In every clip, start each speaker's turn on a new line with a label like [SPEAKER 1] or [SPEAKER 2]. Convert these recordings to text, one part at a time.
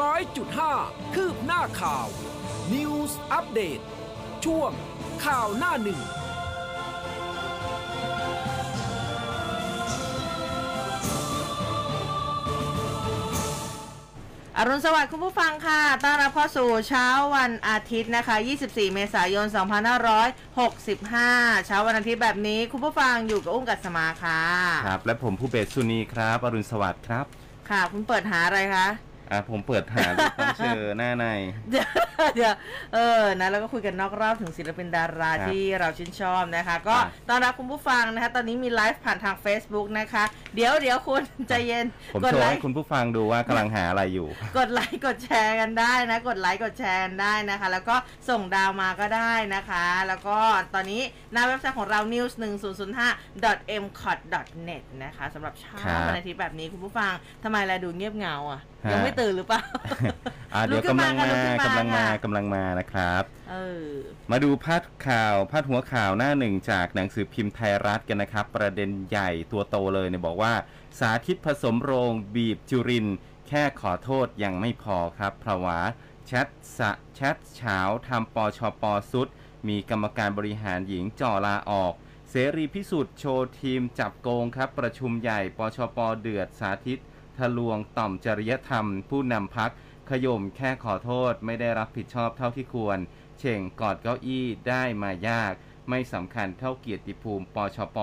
[SPEAKER 1] ร้อยจุดห้าคืบหน้าข่าว News อัปเดตช่วงข่าวหน้าหนึ่ง
[SPEAKER 2] อรุณสวัสดิ์คุณผู้ฟังค่ะ ต้อนรับเข้าสู่เช้าวันอาทิตย์นะคะ 24 เมษายน 2565 เช้าวันอาทิตย์แบบนี้ คุณผู้ฟังอยู่กับอุ้มกัสมาค่ะ
[SPEAKER 3] ครับ และผมผู้เบสสุนีครับ อรุณสวัสดิ์ครับ
[SPEAKER 2] ค่ะ คุณเปิดหาอะไรคะ
[SPEAKER 3] อ่าผมเปิดหาลูกต้องเชอหน้าใน
[SPEAKER 2] เดี๋ยวเดี๋ยวเออนะแล้วก็คุยกันนอกรอบถึงศิลปินดารา
[SPEAKER 3] ครับ
[SPEAKER 2] ที่เราชื่นชอบนะคะ ก็
[SPEAKER 3] ครับ
[SPEAKER 2] ต้อนรับคุณผู้ฟังนะคะ ตอนนี้มีไลฟ์ผ่านทาง Facebook นะคะ เดี๋ยวเดี๋ยวคุณ ใจเย็น
[SPEAKER 3] ผม
[SPEAKER 2] กด
[SPEAKER 3] โชว์
[SPEAKER 2] ไล
[SPEAKER 3] ให้
[SPEAKER 2] ค์
[SPEAKER 3] คุณผู้ฟังดูว่ากำลังหาอะไรอยู่
[SPEAKER 2] กดไลค์กดแชร์กันได้นะ กดไลค์กดแชร์กันได้นะคะ แล้วก็ส่งดาวมาก็ได้นะคะ แล้วก็ตอนนี้หน้าเว็บไซต์ของเรา news 1 0 0 5 m c o t net นะคะสำหรับเช้า
[SPEAKER 3] ครับ
[SPEAKER 2] วันอาทิตย์แบบนี้คุณผู้ฟังทำไมแลดูเงียบเหงาอะ
[SPEAKER 3] ฮะ
[SPEAKER 2] ยังไม่ตื่นหรือเปล่า
[SPEAKER 3] อ่าเดี๋ยว
[SPEAKER 2] ลุกขึ้น
[SPEAKER 3] กำลัง
[SPEAKER 2] มา
[SPEAKER 3] มา
[SPEAKER 2] ค่ะลุกขึ้นมากำ
[SPEAKER 3] ลังมา
[SPEAKER 2] ค่ะ
[SPEAKER 3] กำลังมานะครับ
[SPEAKER 2] เออ
[SPEAKER 3] มาดูพาดข่าวพาดหัวข่าวหน้าหนึ่งจากหนังสือพิมพ์ไทยรัฐกันนะครับ ประเด็นใหญ่ตัวโตเลยเนี่ยบอกว่า สาธิตผสมโรงบีบจุรินทร์แค่ขอโทษยังไม่พอครับเพราะว่าแชทสะแชทเฉาทำปชปสุด มีกรรมการบริหารหญิงจ่อลาออก เสรีพิสุทธิ์โชว์ทีมจับโกงครับ ประชุมใหญ่ปชปเดือดสาธิต ทะลวงต่อมจริยธรรม ผู้นำพักขย่มแค่ขอโทษไม่ได้รับผิดชอบเท่าที่ควร เช่งกอดเก้าอี้ได้มายาก ไม่สำคัญเท่าเกียรติภูมิปชป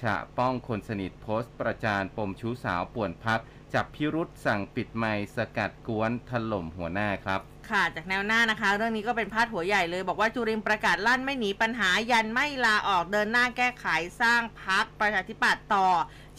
[SPEAKER 3] ฉะป้องคนสนิทโพสต์ประจานปมชู้สาวป่วนพักจับพิรุษสั่งปิดไมค์สกัดกวนถล่มหัวหน้าครับ
[SPEAKER 2] ค่ะจากแนวหน้านะคะ เรื่องนี้ก็เป็นพาดหัวใหญ่เลย บอกว่าจุรินประกาศลั่นไม่หนีปัญหายันไม่ลาออกเดินหน้าแก้ไขสร้างพักประชาธิปัตย์ต่อ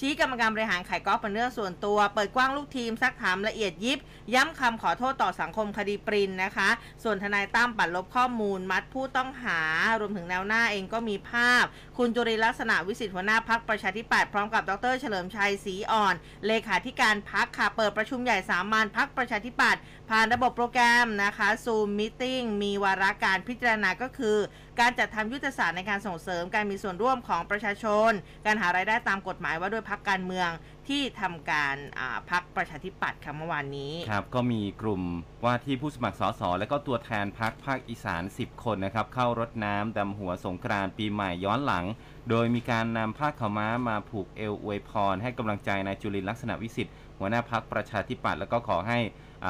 [SPEAKER 2] ชี้กรรมการบริหารไข่ก๊อกเป็นเรื่องส่วนตัว เปิดกว้างลูกทีมซักถามละเอียดยิบ ย้ำคำขอโทษต่อสังคมคดีปรินนะคะ ส่วนทนายตั้มปัดลบข้อมูล มัดผู้ต้องหารวมถึงแนวหน้าเองก็มีภาพ คุณจุริลักษณะวิสิทธิ์หัวหน้าพักประชาธิปัตย์พร้อมกับดร เฉลิมชัยศรีอ่อน เลขาธิการพักค่ะเปิดประชุมใหญ่สามัญพักประชาธิปัตย์ผ่านระบบโปรแกรมนะคะซูมมิ팅มีวาระการพิจารณาก็คือ การจัดทำยุทธศาสตร์ในการส่งเสริมการมีส่วนร่วมของประชาชน การหารายได้ตามกฎหมายว่าด้วยพักการเมืองที่ทำการพักประชาธิปัตย์ค่ะเมื่อวานนี้
[SPEAKER 3] ครับก็มีกลุ่มว่าที่ผู้สมัครสสและก็ตัวแทนพักภาคอีสาน 10 คนนะครับ เข้ารดน้ำดำหัวสงกรานต์ปีใหม่ย้อนหลัง โดยมีการนำผ้าขาวม้ามาผูกเอวอวยพร ให้กำลังใจนายจุลินลักษณะวิสิทธิ์หัวหน้าพักประชาธิปัตย์แล้วก็ขอให้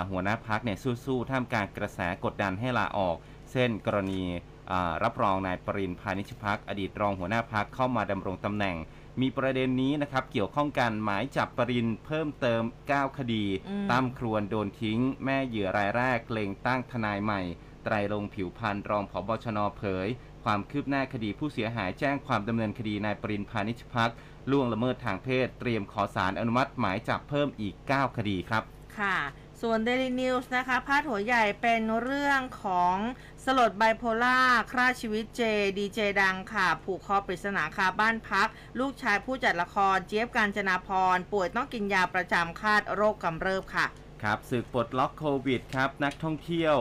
[SPEAKER 3] หัวหน้าพักเนี่ยสู้ๆท่ามกลางกระแสกดดันให้ลาออก เช่น กรณีอ่ารับรองนายปรินพานิชพักอดีตรองหัวหน้าพักเข้ามาดำรงตำแหน่ง มีประเด็นนี้นะครับเกี่ยวข้องกันหมายจับปรินเพิ่มเติม 9 คดี
[SPEAKER 2] อืม
[SPEAKER 3] ตั้มครวนโดนทิ้ง แม่เหยื่อรายแรกเล็งตั้งทนายใหม่ ไตรลงค์ผิวพันธ์รองผบชนเผย ความคืบหน้าคดีผู้เสียหายแจ้งความดำเนินคดีนายปรินพานิชพักล่วงละเมิดทางเพศ เตรียมขอสารอนุมัติหมายจับเพิ่มอีก 9 คดีครับ
[SPEAKER 2] ค่ะ ส่วน Daily News นะคะพาดหัวใหญ่เป็นเรื่องของสลดไบโพล่าฆ่าชีวิตเจ ดีเจดังค่ะ ผูกคอปริศนาคาบ้านพัก ลูกชายผู้จัดละครเจี๊ยบกาญจนาพร ป่วยต้องกินยาประจำคาดโรคกำเริบค่ะ
[SPEAKER 3] ครับศึกปลดล็อกโควิดครับ นักท่องเที่ยว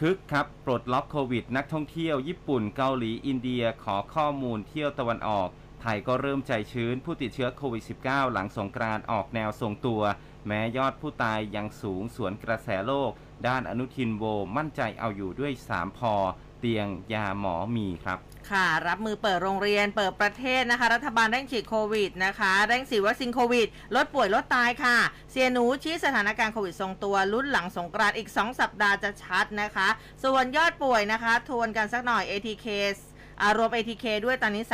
[SPEAKER 3] คึกครับ ปลดล็อกโควิด นักท่องเที่ยวญี่ปุ่นเกาหลีอินเดียขอข้อมูลเที่ยวตะวันออก ไทยก็เริ่มใจชื้นผู้ติดเชื้อโควิด -19 หลังสงกรานต์ออกแนวทรงตัว แม้ยอดผู้ตายยังสูงสวนกระแสโลก ด้านอนุทินโวมั่นใจเอาอยู่ด้วย 3 พอ เตียงยาหมอมีครับ
[SPEAKER 2] ค่ะ รับมือเปิดโรงเรียนเปิดประเทศนะคะ รัฐบาลเร่งฉีดโควิดนะคะเร่งฉีดวัคซีนโควิด ลดป่วยลดตายค่ะ เสียหนูชี้สถานการณ์โควิดทรงตัวลุ้นหลังสงกรานต์อีก 2 สัปดาห์จะชัดนะคะ ส่วนยอดป่วยนะคะ ทวนกันสักหน่อย ATK อ่า รวม ATK ด้วยตอนนี้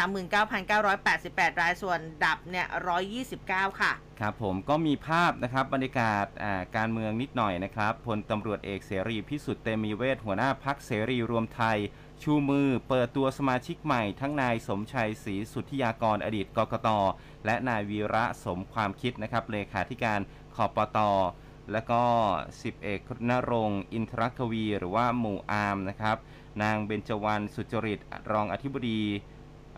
[SPEAKER 2] 39,988 รายส่วนดับเนี่ย 129 ค่ะ
[SPEAKER 3] ครับผมก็มีภาพนะครับบรรยากาศการเมืองนิดหน่อยนะครับพลตำรวจเอกเสรีพิสุทธิ์เตมีเวทหัวหน้าพักเสรีรวมไทย ชูมือเปิดตัวสมาชิกใหม่ทั้งนายสมชัยศรีสุทธิยากรอดีตกกต และนายวีระสมความคิดนะครับเลขาธิการขอปตและก็สิบเอกนรงค์อินทรกวี หรือว่าหมู่อาร์มนะครับ นางเบญจวรรณสุจริต รองอธิบดี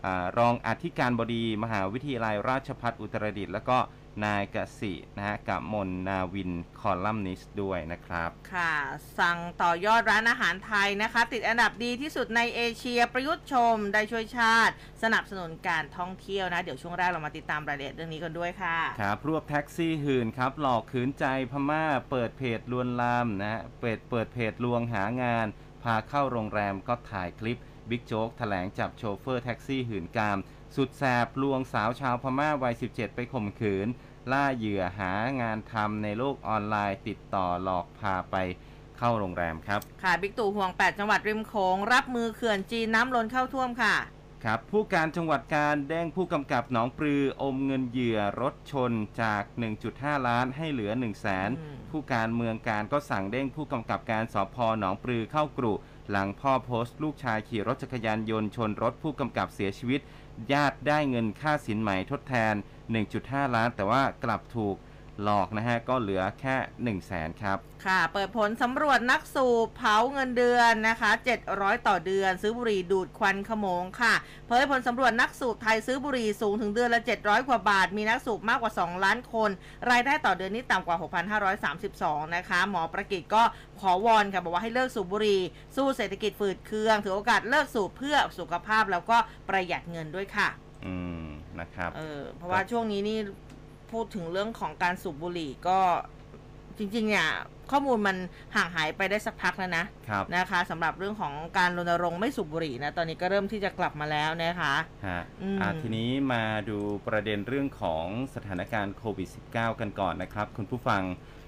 [SPEAKER 3] อารองอธิการบดีมหาวิทยาลัยราชภัฏอุตรดิตถ์แล้วก็นายกสินะฮะกับมนนาวินคอลัมนิสต์ด้วยนะครับ
[SPEAKER 2] ค่ะ สั่งต่อยอดร้านอาหารไทยนะคะ ติดอันดับดีที่สุดในเอเชียประยุทธ์ชมได้ช่วยชาติ สนับสนุนการท่องเที่ยวนะ เดี๋ยวช่วงแรกเรามาติดตามรายละเอียดเรื่องนี้กันด้วยค่ะ
[SPEAKER 3] ครับ รวบแท็กซี่หื่นครับ หลอกขืนใจพม่าเปิดเพจลวนลามนะฮะเปิดเปิดเพจลวงหางาน พาเข้าโรงแรมก็ถ่ายคลิป บิ๊กโจ๊กแถลงจับโชเฟอร์แท็กซี่หื่นกาม สุดแสบลวงสาวชาวพม่าวัย 17 ไปข่มขืน ล่าเหยื่อหางานทำในโลกออนไลน์ติดต่อหลอกพาไปเข้าโรงแรมครับ
[SPEAKER 2] ค่ะ บิ๊กตู่ห่วง 8 จังหวัดริมโขงรับมือเขื่อนจีนน้ำล้นเข้าท่วมค่ะ
[SPEAKER 3] ครับผู้การจังหวัดกาญจน์เด้งผู้กำกับหนองปรืออมเงินเหยื่อรถชนจาก 1.5 ล้านให้เหลือ 1 0 0 0 0แสน
[SPEAKER 2] อืม
[SPEAKER 3] ผู้การเมืองการก็สั่งเด้งผู้กำกับการสพหนองปลือเข้ากรุหลังพ่อโพสต์ลูกชายขี่รถจักรยานยนต์ชนรถผู้กำกับเสียชีวิต ญาติได้เงินค่าสินไหมทดแทน 1.5 ล้าน แต่ว่ากลับถูก หลอกนะฮะก็เหลือแค่1 0 0 0 0แสนครับ
[SPEAKER 2] ค่ะ เปิดผลสำรวจนักสูบเผาเงินเดือนนะคะ 700 ต่อเดือน ซื้อบุหรี่ดูดควันขโมงค่ะ เผยผลสำรวจนักสูบไทยซื้อบุหรี่สูงถึงเดือนละ 700 กว่าบาท มีนักสูบมากกว่า 2 ล้านคน รายได้ต่อเดือนนี่ต่ำกว่า 6,532 นะคะ หมอประกิตก็ขอวอนค่ะบอกว่าให้เลิกสูบบุหรี่ สู้เศรษฐกิจฝืดเคือง ถือโอกาสเลิกสูบเพื่อสุขภาพแล้วก็ประหยัดเงินด้วยค่ะ
[SPEAKER 3] อืมนะครับ
[SPEAKER 2] เออเพราะว่าช่วงนี้นี่ พูดถึงเรื่องของการสูบบุหรี่ก็จริงๆเนี่ยข้อมูลมันห่างหายไปได้สักพักแล้วนะครับนะคะสำหรับเรื่องของการรณรงค์ไม่สูบบุหรี่นะตอนนี้ก็เริ่มที่จะกลับมาแล้วนะคะ
[SPEAKER 3] ฮะ
[SPEAKER 2] อืม
[SPEAKER 3] อ่าทีนี้มาดูประเด็นเรื่องของสถานการณ์โควิด -19 กันก่อนนะครับ คุณผู้ฟัง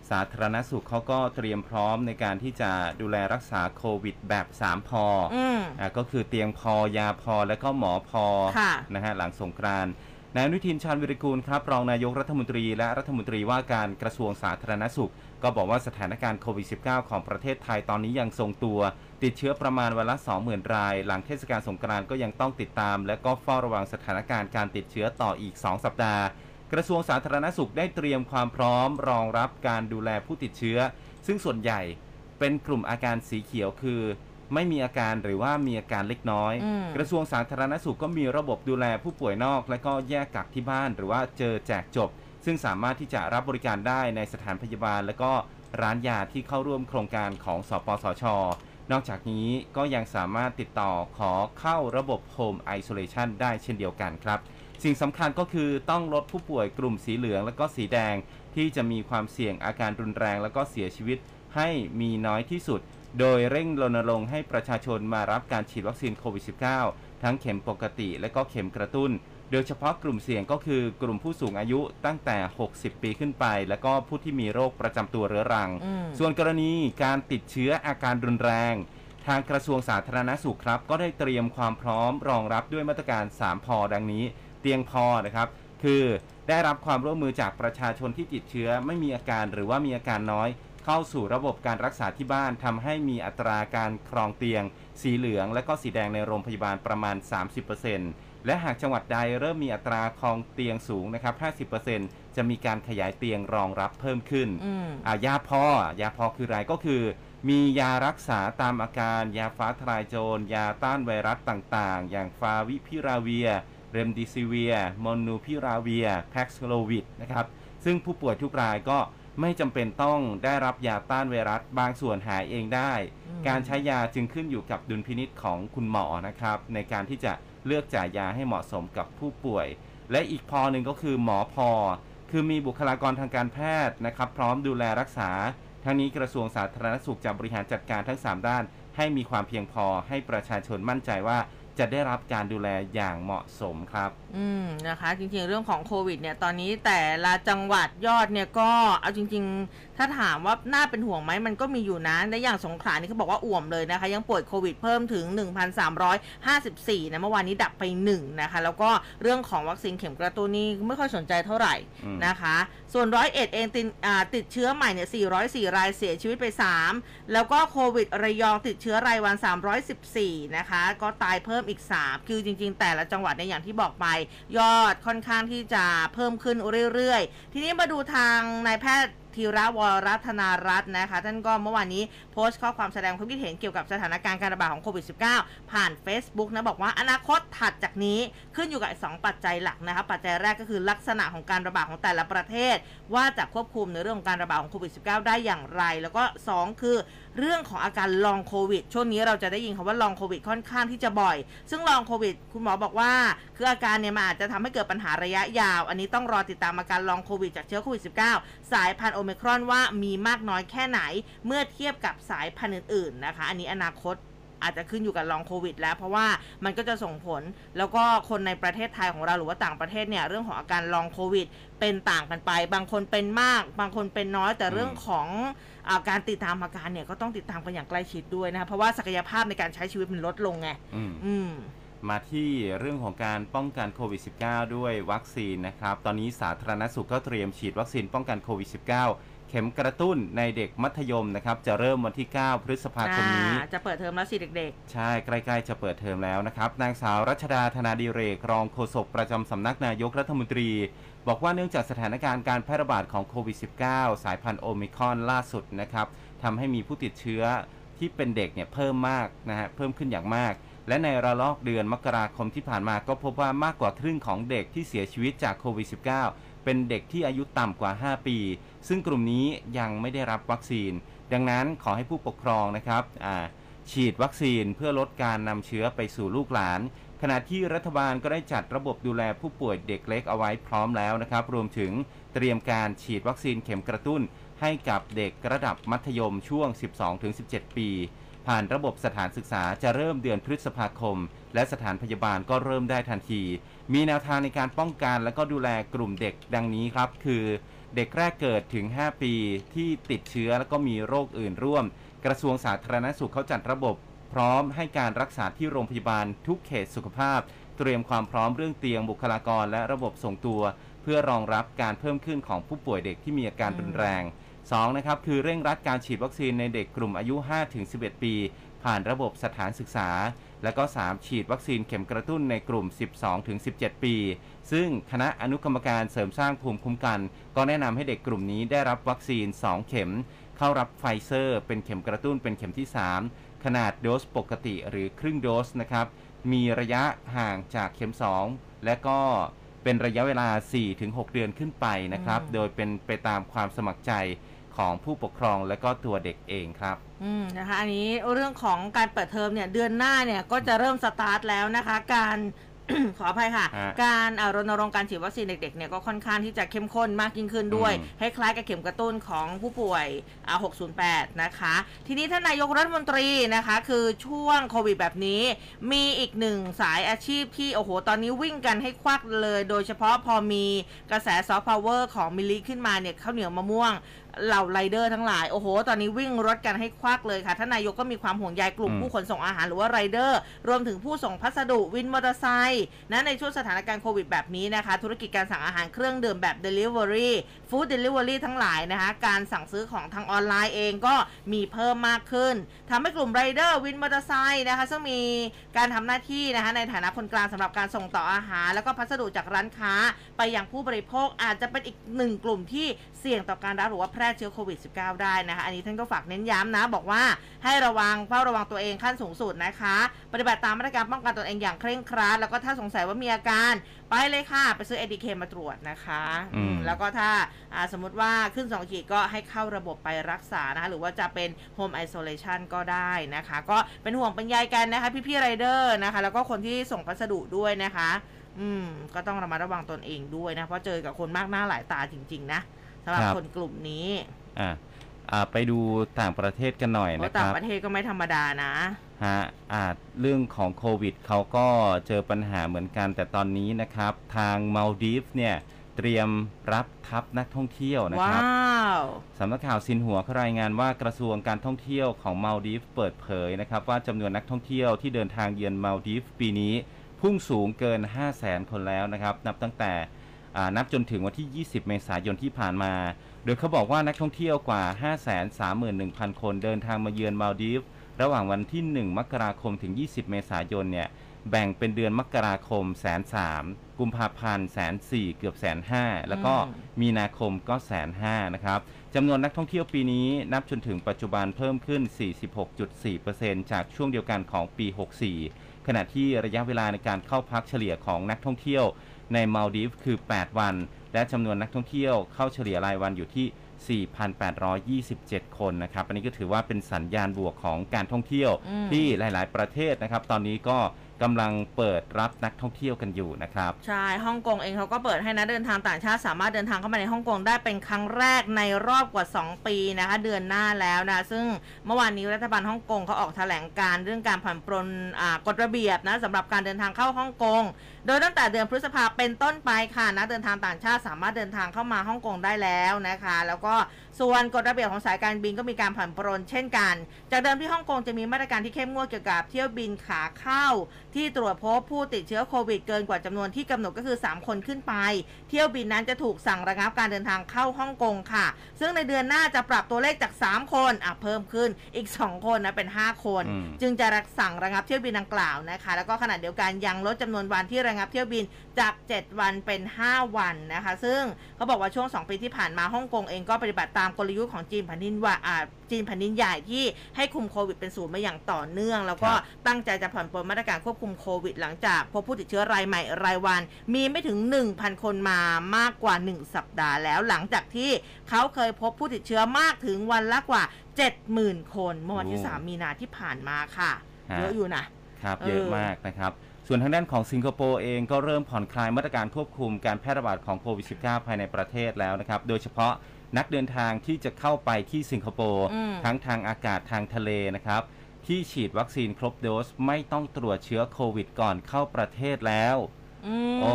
[SPEAKER 3] สาธารณสุขเขาก็เตรียมพร้อมในการที่จะดูแลรักษาโควิดแบบ 3 พอ
[SPEAKER 2] อืม
[SPEAKER 3] อ่าก็คือเตียงพอยาพอและก็หมอพอ
[SPEAKER 2] ค่ะ
[SPEAKER 3] นะฮะหลังสงกรานต์ นายอนุทินชาญวิริกูลครับรองนายกรัฐมนตรีและรัฐมนตรีว่าการกระทรวงสาธารณสุข ก็บอกว่าสถานการณ์โควิด -19 ของประเทศไทยตอนนี้ยังทรงตัว ติดเชื้อประมาณวันละ 20,000 ราย หลังเทศกาลสงกรานต์ก็ยังต้องติดตาม และก็เฝ้าระวังสถานการณ์การติดเชื้อต่ออีก 2 สัปดาห์ กระทรวงสาธารณสุขได้เตรียมความพร้อม รองรับการดูแลผู้ติดเชื้อ ซึ่งส่วนใหญ่เป็นกลุ่มอาการสีเขียวคือ ไม่มีอาการหรือว่ามีอาการเล็กน้อย
[SPEAKER 2] อืม
[SPEAKER 3] กระทรวงสาธารณสุขก็มีระบบดูแลผู้ป่วยนอก และก็แยกกักที่บ้าน หรือว่าเจอแจกจบ ซึ่งสามารถที่จะรับบริการได้ในสถานพยาบาล และก็ร้านยาที่เข้าร่วมโครงการของสปสช นอกจากนี้ก็ยังสามารถติดต่อขอเข้าระบบ Home Isolation ได้เช่นเดียวกันครับ สิ่งสำคัญก็คือต้องลดผู้ป่วยกลุ่มสีเหลืองและก็สีแดง ที่จะมีความเสี่ยงอาการรุนแรง และก็เสียชีวิต ให้มีน้อยที่สุด โดยเร่งรณรงค์ให้ประชาชนมารับการฉีดวัคซีนโควิด -19 ทั้งเข็มปกติและก็เข็มกระตุ้น โดยเฉพาะกลุ่มเสี่ยงก็คือกลุ่มผู้สูงอายุตั้งแต่ 60 ปีขึ้นไป และก็ผู้ที่มีโรคประจำตัวเรื้อรัง
[SPEAKER 2] อืม
[SPEAKER 3] ส่วนกรณีการติดเชื้ออาการรุนแรง ทางกระทรวงสาธารณสุขครับ ก็ได้เตรียมความพร้อมรองรับด้วยมาตรการ 3 พอดังนี้ เตียงพอนะครับ คือได้รับความร่วมมือจากประชาชนที่ติดเชื้อไม่มีอาการหรือว่ามีอาการน้อย เข้าสู่ระบบการรักษาที่บ้านทำให้มีอัตราการครองเตียง สีเหลือง และก็สีแดงในโรงพยาบาลประมาณ 30%และหากจังหวัดใดเริ่มมีอัตราครองเตียงสูงนะครับ 50%จะมีการขยายเตียงรองรับเพิ่มขึ้น
[SPEAKER 2] อืม
[SPEAKER 3] อ่ายาพอยาพอคืออะไรก็คือ มียารักษาตามอาการ ยาฟ้าทลายโจร ยาต้านไวรัสต่างๆ อย่างฟาวิพิราเวีย เรมดิซิเวีย มอนูพิราเวีย แพ็กซ์โลวิดนะครับ ซึ่งผู้ป่วยทุกรายก็ ไม่จำเป็นต้องได้รับยาต้านไวรัสบางส่วนหายเองได้
[SPEAKER 2] อืม
[SPEAKER 3] การใช้ยาจึงขึ้นอยู่กับดุลพินิษของคุณหมอนะครับ ในการที่จะเลือกจ่ายยาให้เหมาะสมกับผู้ป่วย และอีกพอหนึ่งก็คือหมอพอ คือมีบุคลากรทางการแพทย์นะครับ พร้อมดูแลรักษา ทั้งนี้กระทรวงสาธารณสุขจะบริหารจัดการทั้ง 3 ด้าน ให้มีความเพียงพอให้ประชาชนมั่นใจว่าจะได้รับการดูแลอย่างเหมาะสมครับ
[SPEAKER 2] อืมนะคะจริงๆเรื่องของโควิดเนี่ยตอนนี้แต่ละจังหวัดยอดเนี่ยก็เอาจริง ๆ ถ้าถามว่าน่าเป็นห่วงไหมมันก็มีอยู่นะและอย่างสงขลานี่เขาบอกว่าอ่วมเลยนะคะ ยังป่วยโควิดเพิ่มถึง 1,354นะเมื่อวานนี้ดับไป1นะคะแล้วก็เรื่องของวัคซีนเข็มกระตุ้นนี่ไม่ค่อยสนใจเท่าไหร่นะคะ ส่วนร้อยเอ็ดเองติดติดเชื้อใหม่เนี่ย404 รายเสียชีวิตไป 3 แล้วก็โควิดระยองติดเชื้อรายวัน 314นะคะก็ตายเพิ่มอีก 3 คือจริง ๆ แต่ละจังหวัดในอย่างที่บอกไปยอดค่อนข้างที่จะเพิ่มขึ้นเรื่อยๆ ทีนี้มาดูทางนายแพทย์ธีระวรัตนารัตน์นะคะ ท่านก็เมื่อวานนี้โพสต์ข้อความแสดงความคิดเห็นเกี่ยวกับสถานการณ์การระบาดของโควิด -19 ผ่าน Facebook นะ บอกว่าอนาคตถัดจากนี้ขึ้นอยู่กับสองปัจจัยหลักนะคะ ปัจจัยแรกก็คือลักษณะของการระบาดของแต่ละประเทศ ว่าจะควบคุมในเรื่องของการระบาดของโควิด -19 ได้อย่างไร แล้วก็ 2 คือ เรื่องของอาการลองโควิดช่วงนี้เราจะได้ยินคำว่าลองโควิดค่อนข้างที่จะบ่อย ซึ่งลองโควิดคุณหมอบอกว่า คืออาการเนี่ยมันอาจจะทำให้เกิดปัญหาระยะยาว อันนี้ต้องรอติดตามอาการลองโควิดจากเชื้อโควิด -19 สายพันธุ์โอมครอนว่ามีมากน้อยแค่ไหน เมื่อเทียบกับสายพันธุ์อื่นๆนะคะ อันนี้อนาคตอาจจะขึ้นอยู่กับลองโควิด แล้วเพราะว่ามันก็จะส่งผล แล้วก็คนในประเทศไทยของเราหรือว่าต่างประเทศเนี่ยเรื่องของอาการลองโควิด เป็นต่างกันไป บางคนเป็นมาก บางคนเป็นน้อยแต่เรื่องของ การติดตามอาการเนี่ยก็ต้องติดตามกันอย่างใกล้ชิดด้วยนะคะเพราะว่าศักยภาพในการใช้ชีวิตมันลดลงไง
[SPEAKER 3] อืม
[SPEAKER 2] อืม
[SPEAKER 3] มาที่เรื่องของการป้องกันโควิด -19 ด้วยวัคซีนนะครับ ตอนนี้สาธารณสุขก็เตรียมฉีดวัคซีนป้องกันโควิด -19 เข็มกระตุ้นในเด็กมัธยมนะครับ จะเริ่มวันที่ 9 พฤษภาคมนี้
[SPEAKER 2] อ่าจะเปิดเทอมแล้วสิเด็ก
[SPEAKER 3] ใช่ใกล้ๆจะเปิดเทอมแล้วนะครับ นางสาวรัชดาธนาดีเรก รองโฆษกประจำสำนักนายกรัฐมนตรี บอกว่าเนื่องจากสถานการณ์การแพร่ระบาดของโควิด -19 สายพันธุ์โอมิครอนล่าสุดนะครับทำให้มีผู้ติดเชื้อที่เป็นเด็กเนี่ยเพิ่มมากนะฮะเพิ่มขึ้นอย่างมาก และในระลอกเดือนมกราคมที่ผ่านมาก็พบว่ามากกว่าครึ่งของเด็กที่เสียชีวิตจากโควิด -19 เป็นเด็กที่อายุต่ำกว่า 5 ปี ซึ่งกลุ่มนี้ยังไม่ได้รับวัคซีน ดังนั้นขอให้ผู้ปกครองนะครับฉีดวัคซีนเพื่อลดการนำเชื้อไปสู่ลูกหลาน ขณะที่รัฐบาลก็ได้จัดระบบดูแลผู้ป่วยเด็กเล็กเอาไว้พร้อมแล้วนะครับ รวมถึงเตรียมการฉีดวัคซีนเข็มกระตุ้น ให้กับเด็กระดับมัธยมช่วง 12-17 ปี ผ่านระบบสถานศึกษาจะเริ่มเดือนพฤษภาคม และสถานพยาบาลก็เริ่มได้ทันที มีแนวทางในการป้องกันและก็ดูแลกลุ่มเด็กดังนี้ครับ คือ เด็กแรกเกิดถึง 5 ปีที่ติดเชื้อแล้วก็มีโรคอื่นร่วม กระทรวงสาธารณสุขเขาจัดระบบ พร้อมให้การรักษาที่โรงพยาบาลทุกเขตสุขภาพ เตรียมความพร้อมเรื่องเตียงบุคลากรและระบบส่งตัว เพื่อรองรับการเพิ่มขึ้นของผู้ป่วยเด็กที่มีอาการรุนแรง 2. นะครับคือเร่งรัดการฉีดวัคซีนในเด็กกลุ่มอายุ 5-11 ปี ผ่านระบบสถานศึกษา และก็ 3 ฉีดวัคซีนเข็มกระตุ้นในกลุ่ม 12-17 ปี ซึ่งคณะอนุกรรมการเสริมสร้างภูมิคุ้มกัน ก็แนะนำให้เด็กกลุ่มนี้ได้รับวัคซีน 2 เข็ม เข้ารับไฟเซอร์ เป็นเข็มกระตุ้นเป็นเข็มที่ 3 ขนาดโดสปกติหรือครึ่งโดสนะครับ มีระยะห่างจากเข็ม 2 และก็เป็นระยะเวลา 4-6 เดือนขึ้นไปนะครับ
[SPEAKER 2] อืม
[SPEAKER 3] โดยเป็นไปตามความสมัครใจของผู้ปกครองและก็ตัวเด็กเองครับ
[SPEAKER 2] ๆอืมนะคะ อันนี้เรื่องของการเปิดเทอมเนี่ยเดือนหน้าเนี่ยก็จะเริ่มสตาร์ทแล้วนะคะ การ ขออภัยค่ะ
[SPEAKER 3] ฮะ
[SPEAKER 2] การเอ่อรณรงค์การฉีดวัคซีนเด็กๆเนี่ยก็ค่อนข้างที่จะเข้มข้นมากยิ่งขึ้นด้วย
[SPEAKER 3] อืม
[SPEAKER 2] คล้ายๆกับเข็มกระตุ้นของผู้ป่วยอ่า608 นะคะ ทีนี้ท่านนายกรัฐมนตรีนะคะ คือช่วงโควิดแบบนี้ มีอีกหนึ่งสายอาชีพที่ โอ้โห ตอนนี้วิ่งกันให้ขวักเลย โดยเฉพาะพอมีกระแสซอฟต์พาวเวอร์ของมิลลิขึ้นมาเนี่ยข้าวเหนียวมะม่วง เหล่าไรเดอร์ทั้งหลาย โอ้โห ตอนนี้วิ่งรถกันให้ขวักเลยค่ะท่านนายกก็มีความห่วงใยกลุ่ม
[SPEAKER 3] อืม
[SPEAKER 2] ผู้ขนส่งอาหารหรือว่าไรเดอร์ รวมถึงผู้ส่งพัสดุวินมอเตอร์ไซค์นะในช่วงสถานการณ์โควิดแบบนี้นะคะ ธุรกิจการสั่งอาหารเครื่องดื่มแบบ Delivery Food Delivery ทั้งหลายนะคะการสั่งซื้อของทางออนไลน์เองก็มีเพิ่มมากขึ้นทำให้กลุ่มไรเดอร์วินมอเตอร์ไซค์นะคะซึ่งมีการทำหน้าที่นะคะในฐานะคนกลางสำหรับการส่งต่ออาหาร แล้วก็พัสดุจากร้านค้า ไปยังผู้บริโภคอาจจะเป็นอีกหนึ่งกลุ่มที่เสี่ยงต่อการรับหรือว่าแพร่เชื้อโควิด -19 ได้นะคะ อันนี้ท่านก็ฝากเน้นย้ำนะ บอกว่าให้ระวังเฝ้าระวังตัวเองขั้นสูงสุดนะคะ ปฏิบัติตามมาตรการป้องกันตัวเองอย่างเคร่งครัด แล้วก็ถ้าสงสัยว่ามีอาการ ไปเลยค่ะ ไปซื้อ ADK มาตรวจนะคะ
[SPEAKER 3] อืม
[SPEAKER 2] อืมแล้วก็ถ้าอ่าสมมติว่าขึ้น 2 ขีดก็ให้เข้าระบบไปรักษานะคะหรือว่าจะเป็น Home Isolation ก็ได้นะคะ ก็เป็นห่วงเป็นใยกันนะคะ พี่ๆไรเดอร์นะคะ แล้วก็คนที่ส่งพัสดุด้วยนะคะ อืม ก็ต้องระมัดระวังตนเองด้วยนะ เพราะเจอกับคนมากหน้าหลายตาจริง ๆ นะ สำหรับ
[SPEAKER 3] ครับ
[SPEAKER 2] คนกลุ่มนี้
[SPEAKER 3] อ่าอ่าไปดูต่างประเทศกันหน่อย
[SPEAKER 2] เพ
[SPEAKER 3] นะ
[SPEAKER 2] ราะ
[SPEAKER 3] ค
[SPEAKER 2] ต่าง
[SPEAKER 3] รับ
[SPEAKER 2] ประเทศก็ไม่ธรรมดานะ
[SPEAKER 3] ฮะอาจเรื่องของโควิดเขาก็เจอปัญหาเหมือนกันแต่ตอนนี้นะครับ ทางมาลดีฟเนี่ย เตรียมรับทัพนักท่องเที่ยวนะค
[SPEAKER 2] ว้า
[SPEAKER 3] รับ
[SPEAKER 2] ว
[SPEAKER 3] สำนักข่าวซินหัวเขารายงานว่ากระทรวงการท่องเที่ยวของมาลดีฟเปิดเผยนะครับว่าจำนวนนักท่องเที่ยวที่เดินทางเยือนมาลดีฟปีนี้ พุ่งสูงเกิน 5 0 0แสนคนแล้วนะครับ นับตั้งแต่อ่า นับจนถึงวันที่ 20 เมษายนที่ผ่านมา โดยเขาบอกว่านักท่องเที่ยวกว่า 531,000 คนเดินทางมาเยือนมาลดีฟระหว่างวันที่ 1 มกราคมถึง 20 เมษายนเนี่ยแบ่งเป็นเดือนมกราคมแสนสามกุมภาพันธ์แสนสี่เกือบแสนห้าแล้วก็
[SPEAKER 2] มี
[SPEAKER 3] นาคมก็แสนห้านะครับจำนวนนักท่องเที่ยวปีนี้นับจนถึงปัจจุบันเพิ่มขึ้น 46.4%จากช่วงเดียวกันของปี 64 ขณะที่ระยะเวลาในการเข้าพักเฉลี่ยของนักท่องเที่ยว ในมาลดีฟคือ 8 วัน และจำนวนนักท่องเที่ยวเข้าเฉลี่ยรายวันอยู่ที่ 4,827 คนนะครับ อันนี้ก็ถือว่าเป็นสัญญาณบวกของการท่องเที่ยว
[SPEAKER 2] อืม
[SPEAKER 3] ที่หลาย ๆ ประเทศนะครับ ตอนนี้ก็ กำลังเปิดรับนักท่องเที่ยวกันอยู่นะครับ
[SPEAKER 2] ใช่ฮ่องกงเองเขาก็เปิดให้นักเดินทางต่างชาติสามารถเดินทางเข้ามาในฮ่องกงได้เป็นครั้งแรกในรอบกว่า 2 ปีนะคะเดือนหน้าแล้วนะซึ่งเมื่อวานนี้รัฐบาลฮ่องกงเขาออกแถลงการเรื่องการผ่อนปรนกฎระเบียบนะสำหรับการเดินทางเข้าฮ่องกงโดยตั้งแต่เดือนพฤษภาเป็นต้นไปค่ะนักเดินทางต่างชาติสามารถเดินทางเข้ามาฮ่องกงได้แล้วนะคะ แล้วก็ส่วนกฎระเบียบของสายการบินก็มีการผ่อนปรนเช่นกัน จากเดิมที่ฮ่องกงจะมีมาตรการที่เข้มงวดเกี่ยวกับเที่ยวบินขาเข้า ที่ตรวจพบผู้ติดเชื้อโควิดเกินกว่าจำนวนที่กำหนดก็คือ 3 คนขึ้นไป เที่ยวบินนั้นจะถูกสั่งระงับการเดินทางเข้าฮ่องกงค่ะ ซึ่งในเดือนหน้าจะปรับตัวเลขจาก 3 คนอะเพิ่มขึ้นอีก 2 คนนะเป็น 5 คน
[SPEAKER 3] อืม
[SPEAKER 2] จึงจะรักสั่งระงับเที่ยวบินดังกล่าวนะคะ แล้วก็ขณะเดียวกันยังลดจำนวนวันที่ระงับเที่ยวบินจาก 7 วันเป็น 5 วันนะคะ ซึ่งเขาบอกว่าช่วง 2 ปีที่ผ่านมาฮ่องกงเองก็ปฏิบัติตามกลยุทธ์ของจีนแผ่นดินว่าอ่าจีนแผ่นดินใหญ่ที่ให้คุมโควิดเป็นศูนย์มาอย่างต่อเนื่อง แล้วก็
[SPEAKER 3] ครับ
[SPEAKER 2] ตั้งใจจะผ่อนปลนมาตรการควบคุมโควิดหลังจากพบผู้ติดเชื้อรายใหม่รายวัน มีไม่ถึง 1,000 คนมามากกว่า 1 สัปดาห์แล้วหลังจากที่เขาเคยพบผู้ติดเชื้อมากถึงวันละกว่า 70,000 คนเมื่อวันที่
[SPEAKER 3] โอ้
[SPEAKER 2] 3มีนาที่ผ่านมาค่ะ
[SPEAKER 3] ฮะ
[SPEAKER 2] เยอะอยู่นะ
[SPEAKER 3] ครับ
[SPEAKER 2] เออ
[SPEAKER 3] เยอะมากนะครับส่วนทางด้านของสิงคโปร์เองก็เริ่มผ่อนคลายมาตรการควบคุมการแพร่ระบาดของโควิด -19 ภายในประเทศแล้วนะครับ โดยเฉพาะนักเดินทางที่จะเข้าไปที่สิงคโปร์
[SPEAKER 2] อืม
[SPEAKER 3] ทั้งทางอากาศทางทะเลนะครับ ที่ฉีดวัคซีนครบโดสไม่ต้องตรวจเชื้อโควิดก่อนเข้าประเทศแล้ว
[SPEAKER 2] อืม
[SPEAKER 3] โอ้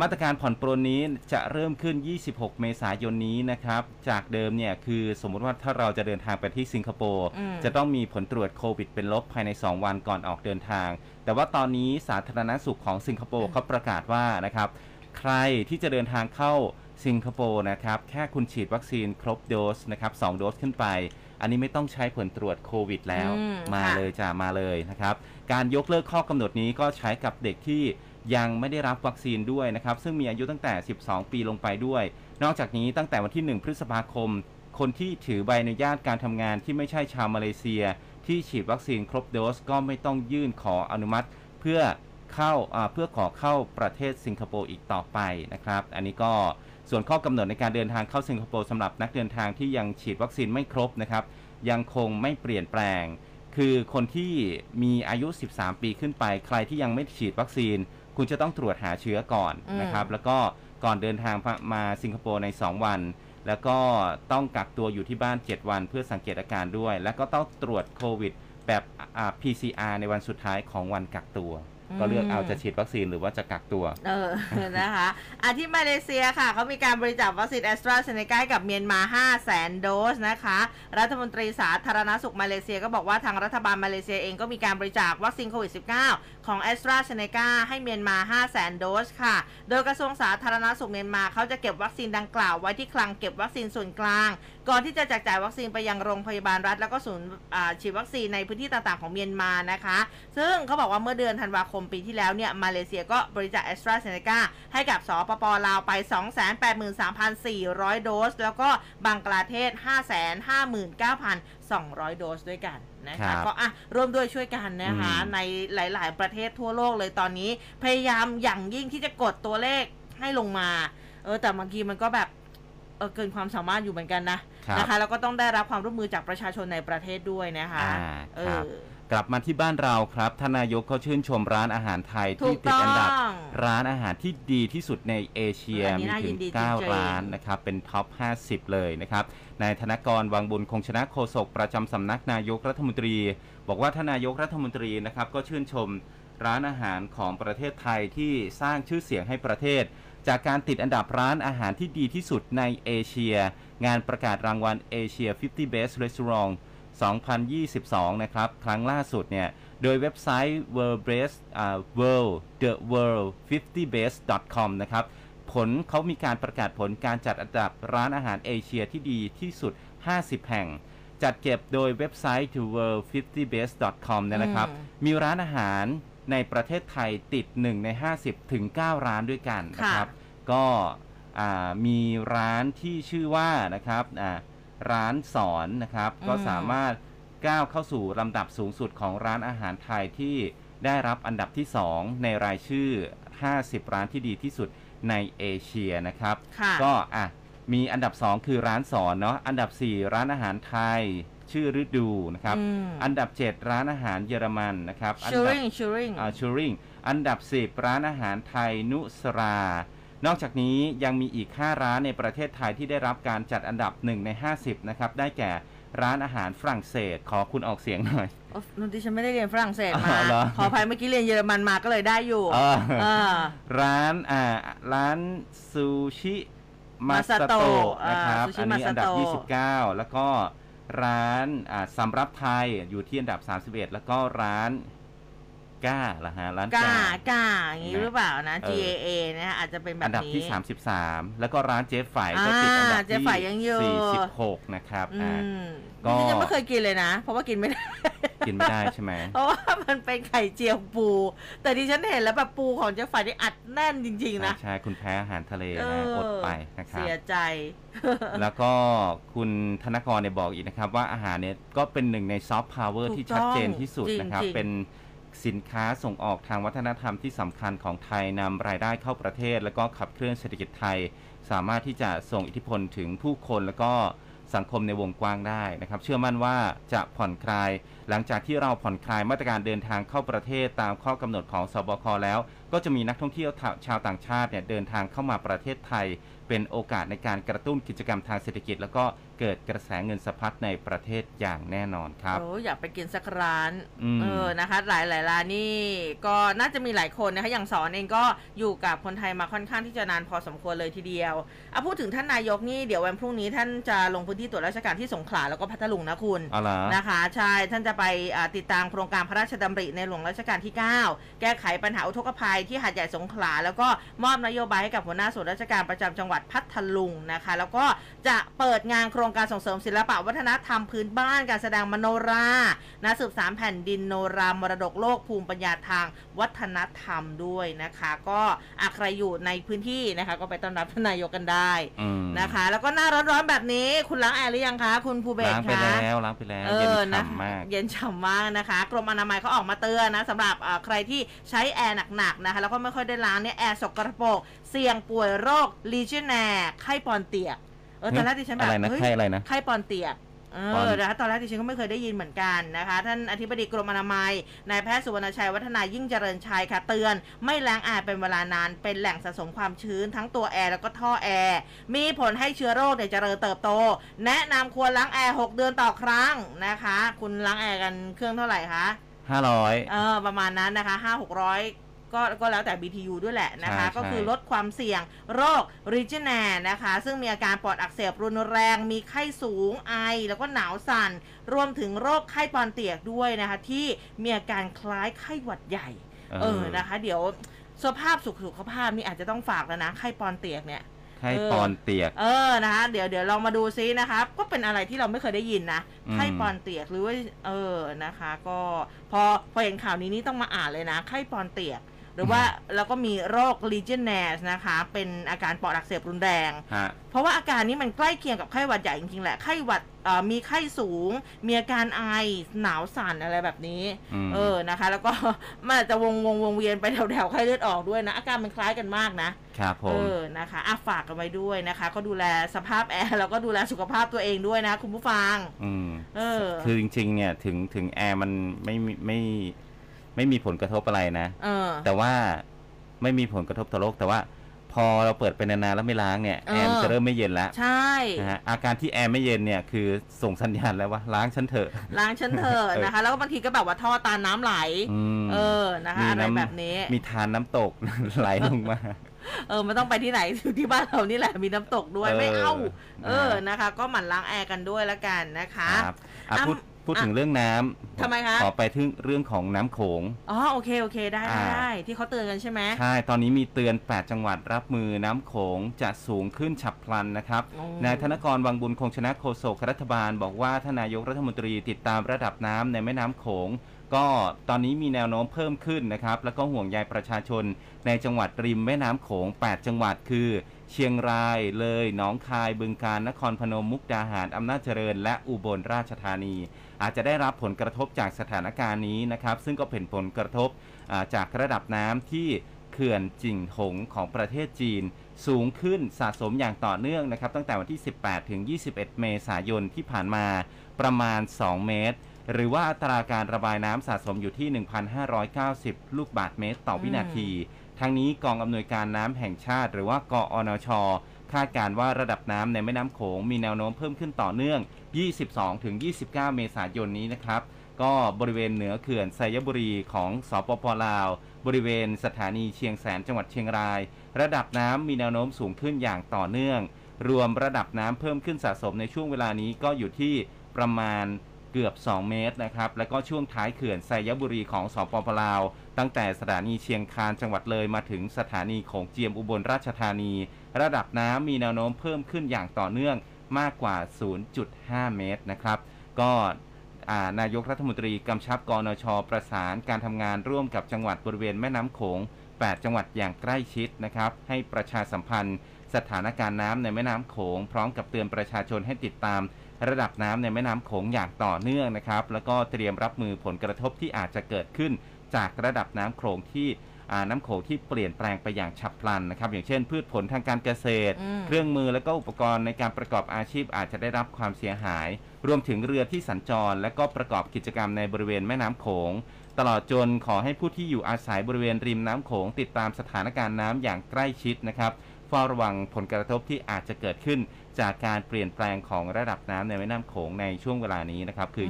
[SPEAKER 3] มาตรการผ่อนปรนนี้จะเริ่มขึ้น 26 เมษายนนี้นะครับ จากเดิมเนี่ยคือสมมุติว่าถ้าเราจะเดินทางไปที่สิงคโปร์
[SPEAKER 2] อืม
[SPEAKER 3] จะต้องมีผลตรวจโควิดเป็นลบภายใน 2 วันก่อนออกเดินทาง แต่ว่าตอนนี้สาธารณสุขของสิงคโปร์เขาประกาศว่านะครับ ใครที่จะเดินทางเข้าสิงคโปร์นะครับ แค่คุณฉีดวัคซีนครบโดสนะครับสองโดสขึ้นไป อันนี้ไม่ต้องใช้ผลตรวจโควิดแล้ว
[SPEAKER 2] อืม
[SPEAKER 3] มา
[SPEAKER 2] ค่ะ
[SPEAKER 3] เลยจ้ามาเลยนะครับ การยกเลิกข้อกำหนดนี้ก็ใช้กับเด็กที่ยังไม่ได้รับวัคซีนด้วยนะครับ ซึ่งมีอายุตั้งแต่ 12 ปีลงไปด้วย นอกจากนี้ตั้งแต่วันที่ 1 พฤษภาคม คนที่ถือใบอนุญาตการทำงานที่ไม่ใช่ชาวมาเลเซีย ที่ฉีดวัคซีนครบโดสก็ไม่ต้องยื่นขออนุมัติ เพื่อเข้าอ่าเพื่อขอเข้าประเทศสิงคโปร์อีกต่อไปนะครับ อันนี้ก็ ส่วนข้อกำหนดในการเดินทางเข้าสิงคโปร์สำหรับนักเดินทางที่ยังฉีดวัคซีนไม่ครบนะครับ ยังคงไม่เปลี่ยนแปลง คือคนที่มีอายุ 13 ปีขึ้นไป ใครที่ยังไม่ฉีดวัคซีน คุณจะต้องตรวจหาเชื้อก่อน
[SPEAKER 2] อืม
[SPEAKER 3] นะครับ แล้วก็ก่อนเดินทางมาสิงคโปร์ใน 2 วัน แล้วก็ต้องกักตัวอยู่ที่บ้าน 7 วัน เพื่อสังเกตอาการด้วย แล้วก็ต้องตรวจโควิดแบบอ่า PCR ในวันสุดท้ายของวันกักตัว ก็เลือกเอาจะฉีดวัคซีนหรือว่าจะกักตัว
[SPEAKER 2] เออ นะคะอาที่มาเลเซียค่ะ เขามีการบริจาควัคซีนแอสตราเซเนกาให้กับเมียนมา5 0 0แสนโดสนะคะ รัฐมนตรีสาธารณสุขมาเลเซียก็บอกว่าทางรัฐบาลมาเลเซียเองก็มีการบริจาควัคซีนโควิด -19 ของแอสตราเซเนกาให้เมียนมา 5 0 0แสนโดสค่ะ โดยกระทรวงสาธารณสุขเมียนมาเขาจะเก็บวัคซีนดังกล่าวไว้ที่คลังเก็บวัคซีนส่วนกลาง ก่อนที่จะแจกจ่ายวัคซีนไปยังโรงพยาบาลรัฐ แล้วก็ศูนย์ฉีดวัคซีนในพื้นที่ต่างๆของเมียนมานะคะ ซึ่งเขาบอกว่าเมื่อเดือนธันวาคมปีที่แล้วเนี่ยมาเลเซียก็บริจาคแอสตราเซเนกาให้กับสปปลาวไป 283,400 โดส แล้วก็บังกลาเทศ 559,200 โดสด้วยกัน นะ
[SPEAKER 3] ครั
[SPEAKER 2] คะ
[SPEAKER 3] บ
[SPEAKER 2] ก็อะร่วมด้วยช่วยกันนะคะ
[SPEAKER 3] อืม
[SPEAKER 2] ในหลาย ๆ ประเทศทั่วโลกเลยตอนนี้ พยายามอย่างยิ่งที่จะกดตัวเลขให้ลงมา เออแต่บางทีมันก็แบบเออเกินความสามารถอยู่เหมือนกันนะ
[SPEAKER 3] ครับ
[SPEAKER 2] นะคะ แล้วก็ต้องได้รับความร่วมมือจากประชาชนในประเทศด้วยนะคะ
[SPEAKER 3] อ่า
[SPEAKER 2] เอ
[SPEAKER 3] ครับ
[SPEAKER 2] อ
[SPEAKER 3] กลับมาที่บ้านเราครับท่านนายกเขาชื่นชมร้านอาหารไทย
[SPEAKER 2] ถู
[SPEAKER 3] ที่
[SPEAKER 2] ก
[SPEAKER 3] ติดอันดับ
[SPEAKER 2] ต้อง
[SPEAKER 3] ร้านอาหารที่ดีที่สุดในเอเชีย
[SPEAKER 2] อันนี้
[SPEAKER 3] มี
[SPEAKER 2] น่า
[SPEAKER 3] ถึ
[SPEAKER 2] ยิ
[SPEAKER 3] ง
[SPEAKER 2] นดีจริงๆ
[SPEAKER 3] 9 ร้านนะครับเป็นท็อป 50 เลยนะครับนายธนกรวังบุญคงชนะโฆษกประจำสำนักนายกรัฐมนตรี บอกว่าท่านนายกรัฐมนตรีนะครับก็ชื่นชมร้านอาหารของประเทศไทยที่สร้างชื่อเสียงให้ประเทศ จากการติดอันดับร้านอาหารที่ดีที่สุดในเอเชีย งานประกาศรางวัลเอเชีย50 Best Restaurant 2022 นะครับ ครั้งล่าสุดเนี่ย โดยเว็บไซต์ world best อ่า world the world 50 best com นะครับ ผลเขามีการประกาศผลการจัดอันดับร้านอาหารเอเชียที่ดีที่สุด 50 แห่ง จัดเก็บโดยเว็บไซต์ the world 50 best com เนี่ยนะครับ
[SPEAKER 2] อืม
[SPEAKER 3] มีร้านอาหารในประเทศไทยติด 1 ใน 50 ถึง 9 ร้านด้วยกันนะครับ
[SPEAKER 2] ค่ะ
[SPEAKER 3] ก็อ่ามีร้านที่ชื่อว่านะครับอ่า ร้านสอนนะครับ ก็สามารถก้าวเข้าสู่ลำดับสูงสุดของร้านอาหารไทยที่ได้รับอันดับที่ 2 ในรายชื่อ 50 ร้านที่ดีที่สุดในเอเชียนะครับ
[SPEAKER 2] ค่ะ
[SPEAKER 3] ก็อะมีอันดับ 2 คือร้านสอนเนาะอันดับ 4 ร้านอาหารไทยชื่อฤดูนะครับ
[SPEAKER 2] อืม
[SPEAKER 3] อันดับ 7 ร้านอาหารเยอรมันนะครับอัน
[SPEAKER 2] ชู
[SPEAKER 3] ดับ
[SPEAKER 2] ริงชูริง
[SPEAKER 3] อ่าชูริงอันดับ 10 ร้านอาหารไทยนุสรา นอกจากนี้ยังมีอีก 5 ร้านในประเทศไทยที่ได้รับการจัดอันดับ 1 ใน 50 นะครับ ได้แก่ร้านอาหารฝรั่งเศส ขอคุณออกเสียงหน่อย
[SPEAKER 2] โอ้นนทิฉันไม่ได้เรียนฝรั่งเศส
[SPEAKER 3] อ๋
[SPEAKER 2] มา
[SPEAKER 3] อเหรอ
[SPEAKER 2] ขออภัยเมื่อกี้เรียนเยอรมันมาก็เลยได้อยู่
[SPEAKER 3] เออ
[SPEAKER 2] เออ
[SPEAKER 3] ร้านอ่าร้านซูชิมาส
[SPEAKER 2] Masato
[SPEAKER 3] โตะนะครับ
[SPEAKER 2] อ่า Sushi
[SPEAKER 3] อันนี้อันดับ
[SPEAKER 2] Masato
[SPEAKER 3] 29 แล้วก็ร้านอ่าสำรับไทยอยู่ที่อันดับ 31 แล้วก็ร้าน ก้าละฮะร้าน
[SPEAKER 2] กล้า
[SPEAKER 3] ก้า
[SPEAKER 2] กล้าอย่างนี้หรือเปล่านะ
[SPEAKER 3] เอ
[SPEAKER 2] G
[SPEAKER 3] อ
[SPEAKER 2] A A นะฮะอาจจะเป็นแบบ
[SPEAKER 3] อันดับ
[SPEAKER 2] นี้
[SPEAKER 3] ที่ 33 แล้วก็ร้านเจ๊ไฝก็ติดอันดับ
[SPEAKER 2] อ่าเจ๊ไฝยังอยู่
[SPEAKER 3] ที่ 46 นะครับ
[SPEAKER 2] อื
[SPEAKER 3] อ่า
[SPEAKER 2] ม
[SPEAKER 3] ก็
[SPEAKER 2] นี่ฉันยังไม่เคยกินเลยนะ เพราะว่ากินไม่ได้
[SPEAKER 3] กินไม่ได้ใช่ไหม
[SPEAKER 2] เพราะว่ามันเป็นไข่เจียวปู แต่ที่ฉันเห็นแล้วแบบปูของเจ๊ฝ่ายนี่อัดแน่นจริง ๆ นะ
[SPEAKER 3] ใช่ คุณแพ้อาหารทะเล
[SPEAKER 2] เอ
[SPEAKER 3] นะ
[SPEAKER 2] อ
[SPEAKER 3] อดไปนะครับ
[SPEAKER 2] เสียใจ
[SPEAKER 3] แล้วก็คุณธนกรเนี่ยบอกอีกนะครับ ว่าอาหารเนี่ยก็เป็นหนึ่งในซอฟต์พาวเวอร์
[SPEAKER 2] ถูก
[SPEAKER 3] ที่ชัดเจน
[SPEAKER 2] ต้อง
[SPEAKER 3] ที่สุด
[SPEAKER 2] จริง
[SPEAKER 3] นะครับ
[SPEAKER 2] จริง
[SPEAKER 3] เป็น สินค้าส่งออกทางวัฒนธรรมที่สำคัญของไทยนำรายได้เข้าประเทศ แล้วก็ขับเคลื่อนเศรษฐกิจไทย สามารถที่จะส่งอิทธิพลถึงผู้คนแล้วก็สังคมในวงกว้างได้นะครับ เชื่อมั่นว่าจะผ่อนคลาย หลังจากที่เราผ่อนคลายมาตรการเดินทางเข้าประเทศตามข้อกำหนดของสบคแล้ว ก็จะมีนักท่องเที่ยวชาวต่างชาติเนี่ยเดินทางเข้ามาประเทศไทย เป็นโอกาสในการกระตุ้นกิจกรรมทางเศรษฐกิจ แล้วก็ เกิดกระแสเงินสะพัดในประเทศอย่างแน่นอนครับ
[SPEAKER 2] โอ้อยากไปกินสักร้าน
[SPEAKER 3] อืม
[SPEAKER 2] เออนะคะ หลายหลายร้านนี่ก็น่าจะมีหลายคนนะคะอย่างสอนเองก็อยู่กับคนไทยมาค่อนข้างที่จะนานพอสมควรเลยทีเดียวเอาพูดถึงท่านนายกนี่เดี๋ยววันพรุ่งนี้ท่านจะลงพื้นที่ตรวจราชการที่สงขลาแล้วก็พัทลุงนะคุณ
[SPEAKER 3] เอาล่ะ
[SPEAKER 2] นะคะใช่ท่านจะไปอ่าติดตามโครงการพระราชดำริในหลวงรัชกาลที่ 9 แก้ไขปัญหาอุทกภัยที่หาดใหญ่สงขลา แล้วก็มอบนโยบายให้กับหัวหน้าส่วนราชการประจำจังหวัดพัทลุงนะคะ แล้วก็จะเปิดงานโครงการส่งเสริมศิลปะวัฒนธรรมพื้นบ้านการแสดงมโนรานะสืบสามแผ่นดินโนรามรดกโลกภูมิปัญญาทางวัฒนธรรมด้วยนะคะ ก็อะใครอยู่ในพื้นที่นะคะ ก็ไปต้อนรับท่านนายกกันได้
[SPEAKER 3] อืม
[SPEAKER 2] นะคะ แล้วก็หน้าร้อนๆแบบนี้คุณล้างแอร์หรือยังคะ คุณภูเบศ
[SPEAKER 3] ล้างไป
[SPEAKER 2] คะ
[SPEAKER 3] แล้วล้างไปแล้ว
[SPEAKER 2] เอ
[SPEAKER 3] เย็น
[SPEAKER 2] อนะ
[SPEAKER 3] ฉ่ำมาก
[SPEAKER 2] เย็นฉ่ำมากนะคะ กรมอนามัยเขาออกมาเตือนนะสำหรับเอ่อใครที่ใช้แอร์หนักๆนะคะแล้วก็ไม่ค่อยได้ล้างเนี่ยแอร์สกรปรกเสี่ยงป่วยโรคลีเจแนร์ไข้ปอนเตียกเออตอนแรกดิฉันแบบ
[SPEAKER 3] อะไรนะ
[SPEAKER 2] เฮ้ย
[SPEAKER 3] ไข้อะไรนะ
[SPEAKER 2] ไข้ปอนเตียกเอ
[SPEAKER 3] ปอน
[SPEAKER 2] อนะคะตอนแรกดิฉันก็ไม่เคยได้ยินเหมือนกันนะคะ ท่านอธิบดีกรมอนามัยนายแพทย์สุวรรณชัยวัฒนายิ่งเจริญชัยค่ะเตือน ไม่ล้างแอร์เป็นเวลานาน เป็นแหล่งสะสมความชื้นทั้งตัวแอร์แล้วก็ท่อแอร์ มีผลให้เชื้อโรคเนี่ยเจริญเติบโต แนะนำควรล้างแอร์ 6 เดือนต่อครั้งนะคะ คุณล้างแอร์กันเครื่องเท่าไหร่คะ
[SPEAKER 3] 500
[SPEAKER 2] เออประมาณนั้นนะคะ5 600 ก็ก็แล้วแต่ BTU ด้วยแหละนะคะ
[SPEAKER 3] ใช่
[SPEAKER 2] ก็คือ
[SPEAKER 3] ใช่
[SPEAKER 2] ลดความเสี่ยงโรคลีเจียนแนร์นะคะ ซึ่งมีอาการปอดอักเสบรุนแรง มีไข้สูงไอ แล้วก็หนาวสั่น รวมถึงโรคไข้ปอนเตียกด้วยนะคะ ที่มีอาการคล้ายไข้หวัดใหญ่ เออนะคะ เดี๋ยวสภาพสุขสุขภาพนี่อาจจะต้องฝากแล้วนะไข้ปอนเตียกเนี่ย
[SPEAKER 3] ไข้
[SPEAKER 2] เออ
[SPEAKER 3] ปอนเตียก
[SPEAKER 2] เออนะคะเดี๋ยวเดี๋ยวลองมาดูซินะคะก็เป็นอะไรที่เราไม่เคยได้ยินนะ
[SPEAKER 3] อืม
[SPEAKER 2] ไข้ปอนเตียกหรือว่าเออนะคะ ก็พอพอเห็นข่าวนี้นี่ต้องมาอ่านเลยนะไข้ปอนเตียก หรือว่าแล้วก็มีโรค Legionnaires นะคะ เป็นอาการปอดอักเสบรุนแรง
[SPEAKER 3] ฮะ
[SPEAKER 2] เพราะว่าอาการนี้มันใกล้เคียงกับไข้หวัดใหญ่จริงๆแหละ ไข้หวัดเอ่อมีไข้สูง มีอาการไอ หนาวสั่นอะไรแบบนี้
[SPEAKER 3] อืม
[SPEAKER 2] เออ นะคะ แล้วก็ มันอาจจะวงวงวงเวียนไปแถวๆไข้เลือดออกด้วยนะ อาการมันคล้ายกันมากนะ
[SPEAKER 3] ครับผ
[SPEAKER 2] เอ
[SPEAKER 3] ม
[SPEAKER 2] อ นะคะอะฝากกันไว้ด้วยนะคะ ก็ดูแลสภาพแอร์แล้วก็ดูแลสุขภาพตัวเองด้วยนะ คุณผู้ฟัง
[SPEAKER 3] อืม
[SPEAKER 2] เออ
[SPEAKER 3] คือจริงๆ เนี่ยถึงถึงแอร์มันไม่มีไม่ ไม่มีผลกระทบอะไรนะ
[SPEAKER 2] เออ
[SPEAKER 3] แต่ว่าไม่มีผลกระทบต่อโลก แต่ว่า พอเราเปิดไปนานๆแล้วไม่ล้างเนี่ย
[SPEAKER 2] เออ
[SPEAKER 3] แอร์มันจะเริ่มไม่เย็นแล้ว
[SPEAKER 2] ใช่
[SPEAKER 3] นะฮะอาการที่แอร์ไม่เย็นเนี่ยคือส่งสัญญาณแล้วว่าล้างฉันเถอะ
[SPEAKER 2] ล้างฉันเถอะนะคะ แล้วก็บางทีก็แบบว่าท่อตาน้ำไหล
[SPEAKER 3] อืม
[SPEAKER 2] เออนะคะอะไรแบบนี้
[SPEAKER 3] มีทานน้ำตก ไหลลงมา
[SPEAKER 2] เออไม่ต้องไปที่ไหน อยู่ที่บ้านเรานี่แหละมีน้ำตกด้วย
[SPEAKER 3] เออ
[SPEAKER 2] ไม่เอาเออ
[SPEAKER 3] นะฮะ
[SPEAKER 2] นะคะ ก็หมั่นล้างแอร์กันด้วยละกันนะคะ
[SPEAKER 3] ครับอะ
[SPEAKER 2] อะ
[SPEAKER 3] พูด พูด
[SPEAKER 2] อะ
[SPEAKER 3] ถึงเรื่องน้ำ
[SPEAKER 2] ทำไมคะ
[SPEAKER 3] ขอไปถึงเรื่องของน้ำโขง
[SPEAKER 2] อ๋อโอเคโอเคได้ได้
[SPEAKER 3] อ่า
[SPEAKER 2] ได้ที่เขาเตือนกันใช่ไหม
[SPEAKER 3] ใช่ ตอนนี้มีเตือน 8 จังหวัดรับมือน้ำโขงจะสูงขึ้นฉับพลันนะครับ
[SPEAKER 2] โอ้
[SPEAKER 3] นายธนกรวังบุญคงชนะโฆษกรัฐบาล บอกว่าท่านนายกรัฐมนตรีติดตามระดับน้ำในแม่น้ำโขง ก็ตอนนี้มีแนวโน้มเพิ่มขึ้นนะครับ แล้วก็ห่วงใยประชาชน ในจังหวัดริมแม่น้ำโขง 8 จังหวัดคือ เชียงราย เลย หนองคาย บึงกาฬ นครพนม มุกดาหาร อำนาจเจริญ และอุบลราชธานี อาจจะได้รับผลกระทบจากสถานการณ์นี้นะครับ ซึ่งก็เป็นผลกระทบอ่าจากระดับน้ำที่เขื่อนจิ่งหงของประเทศจีน สูงขึ้นสะสมอย่างต่อเนื่องนะครับ ตั้งแต่วันที่ 18 ถึง 21 เมษายนที่ผ่านมาประมาณ 2 เมตร หรือว่าอัตราการระบายน้ำสะสมอยู่ที่ 1,590 ลูกบาศก์เมตรต่อวินาที ทั้งนี้กองอำนวยการน้ำแห่งชาติ หรือว่ากอนชคาดการณ์ว่าระดับน้ำในแม่น้ำโขงมีแนวโน้มเพิ่มขึ้นต่อเนื่อง 22- ถึง 29 เมษายนนี้นะครับ ก็บริเวณเหนือเขื่อนไซยบุรีของสปปลาว บริเวณสถานีเชียงแสนจังหวัดเชียงราย ระดับน้ำมีแนวโน้มสูงขึ้นอย่างต่อเนื่อง รวมระดับน้ำเพิ่มขึ้นสะสมในช่วงเวลานี้ก็อยู่ที่ประมาณเกือบ 2 เมตรนะครับ แล้วก็ช่วงท้ายเขื่อนไซยบุรีของสปปลาว ตั้งแต่สถานีเชียงคานจังหวัดเลยมาถึงสถานีโขงเจียมอุบลราชธานี ระดับน้ำมีแนวโน้มเพิ่มขึ้นอย่างต่อเนื่อง มากกว่า 0.5 เมตรนะครับ ก็านายกรัฐมนตรีกำชับกนช ประสานการทำงานร่วมกับจังหวัดบริเวณแม่น้ำโขง 8 จังหวัดอย่างใกล้ชิดนะครับ ให้ประชาสัมพันธ์ สถานการณ์น้ำในแม่น้ำโขง พร้อมกับเตือนประชาชนให้ติดตาม ระดับน้ำในแม่น้ำโขงอย่างต่อเนื่องนะครับ แล้วก็เตรียมรับมือผลกระทบที่อาจจะเกิดขึ้น จากระดับน้ำโขงที่ น้ำโขงที่เปลี่ยนแปลงไปอย่างฉับพลันนะครับ อย่างเช่น พืชผลทางการเกษตร
[SPEAKER 2] อืม
[SPEAKER 3] เครื่องมือและก็อุปกรณ์ในการประกอบอาชีพอาจจะได้รับความเสียหาย รวมถึงเรือที่สัญจร และก็ประกอบกิจกรรมในบริเวณแม่น้ำโขง ตลอดจนขอให้ผู้ที่อยู่อาศัยบริเวณริมน้ำโขงติดตามสถานการณ์น้ำอย่างใกล้ชิดนะครับเฝ้าระวังผลกระทบที่อาจจะเกิดขึ้นจากการเปลี่ยนแปลงของระดับน้ำในแม่น้ำโขงในช่วงเวลานี้นะครับ คือ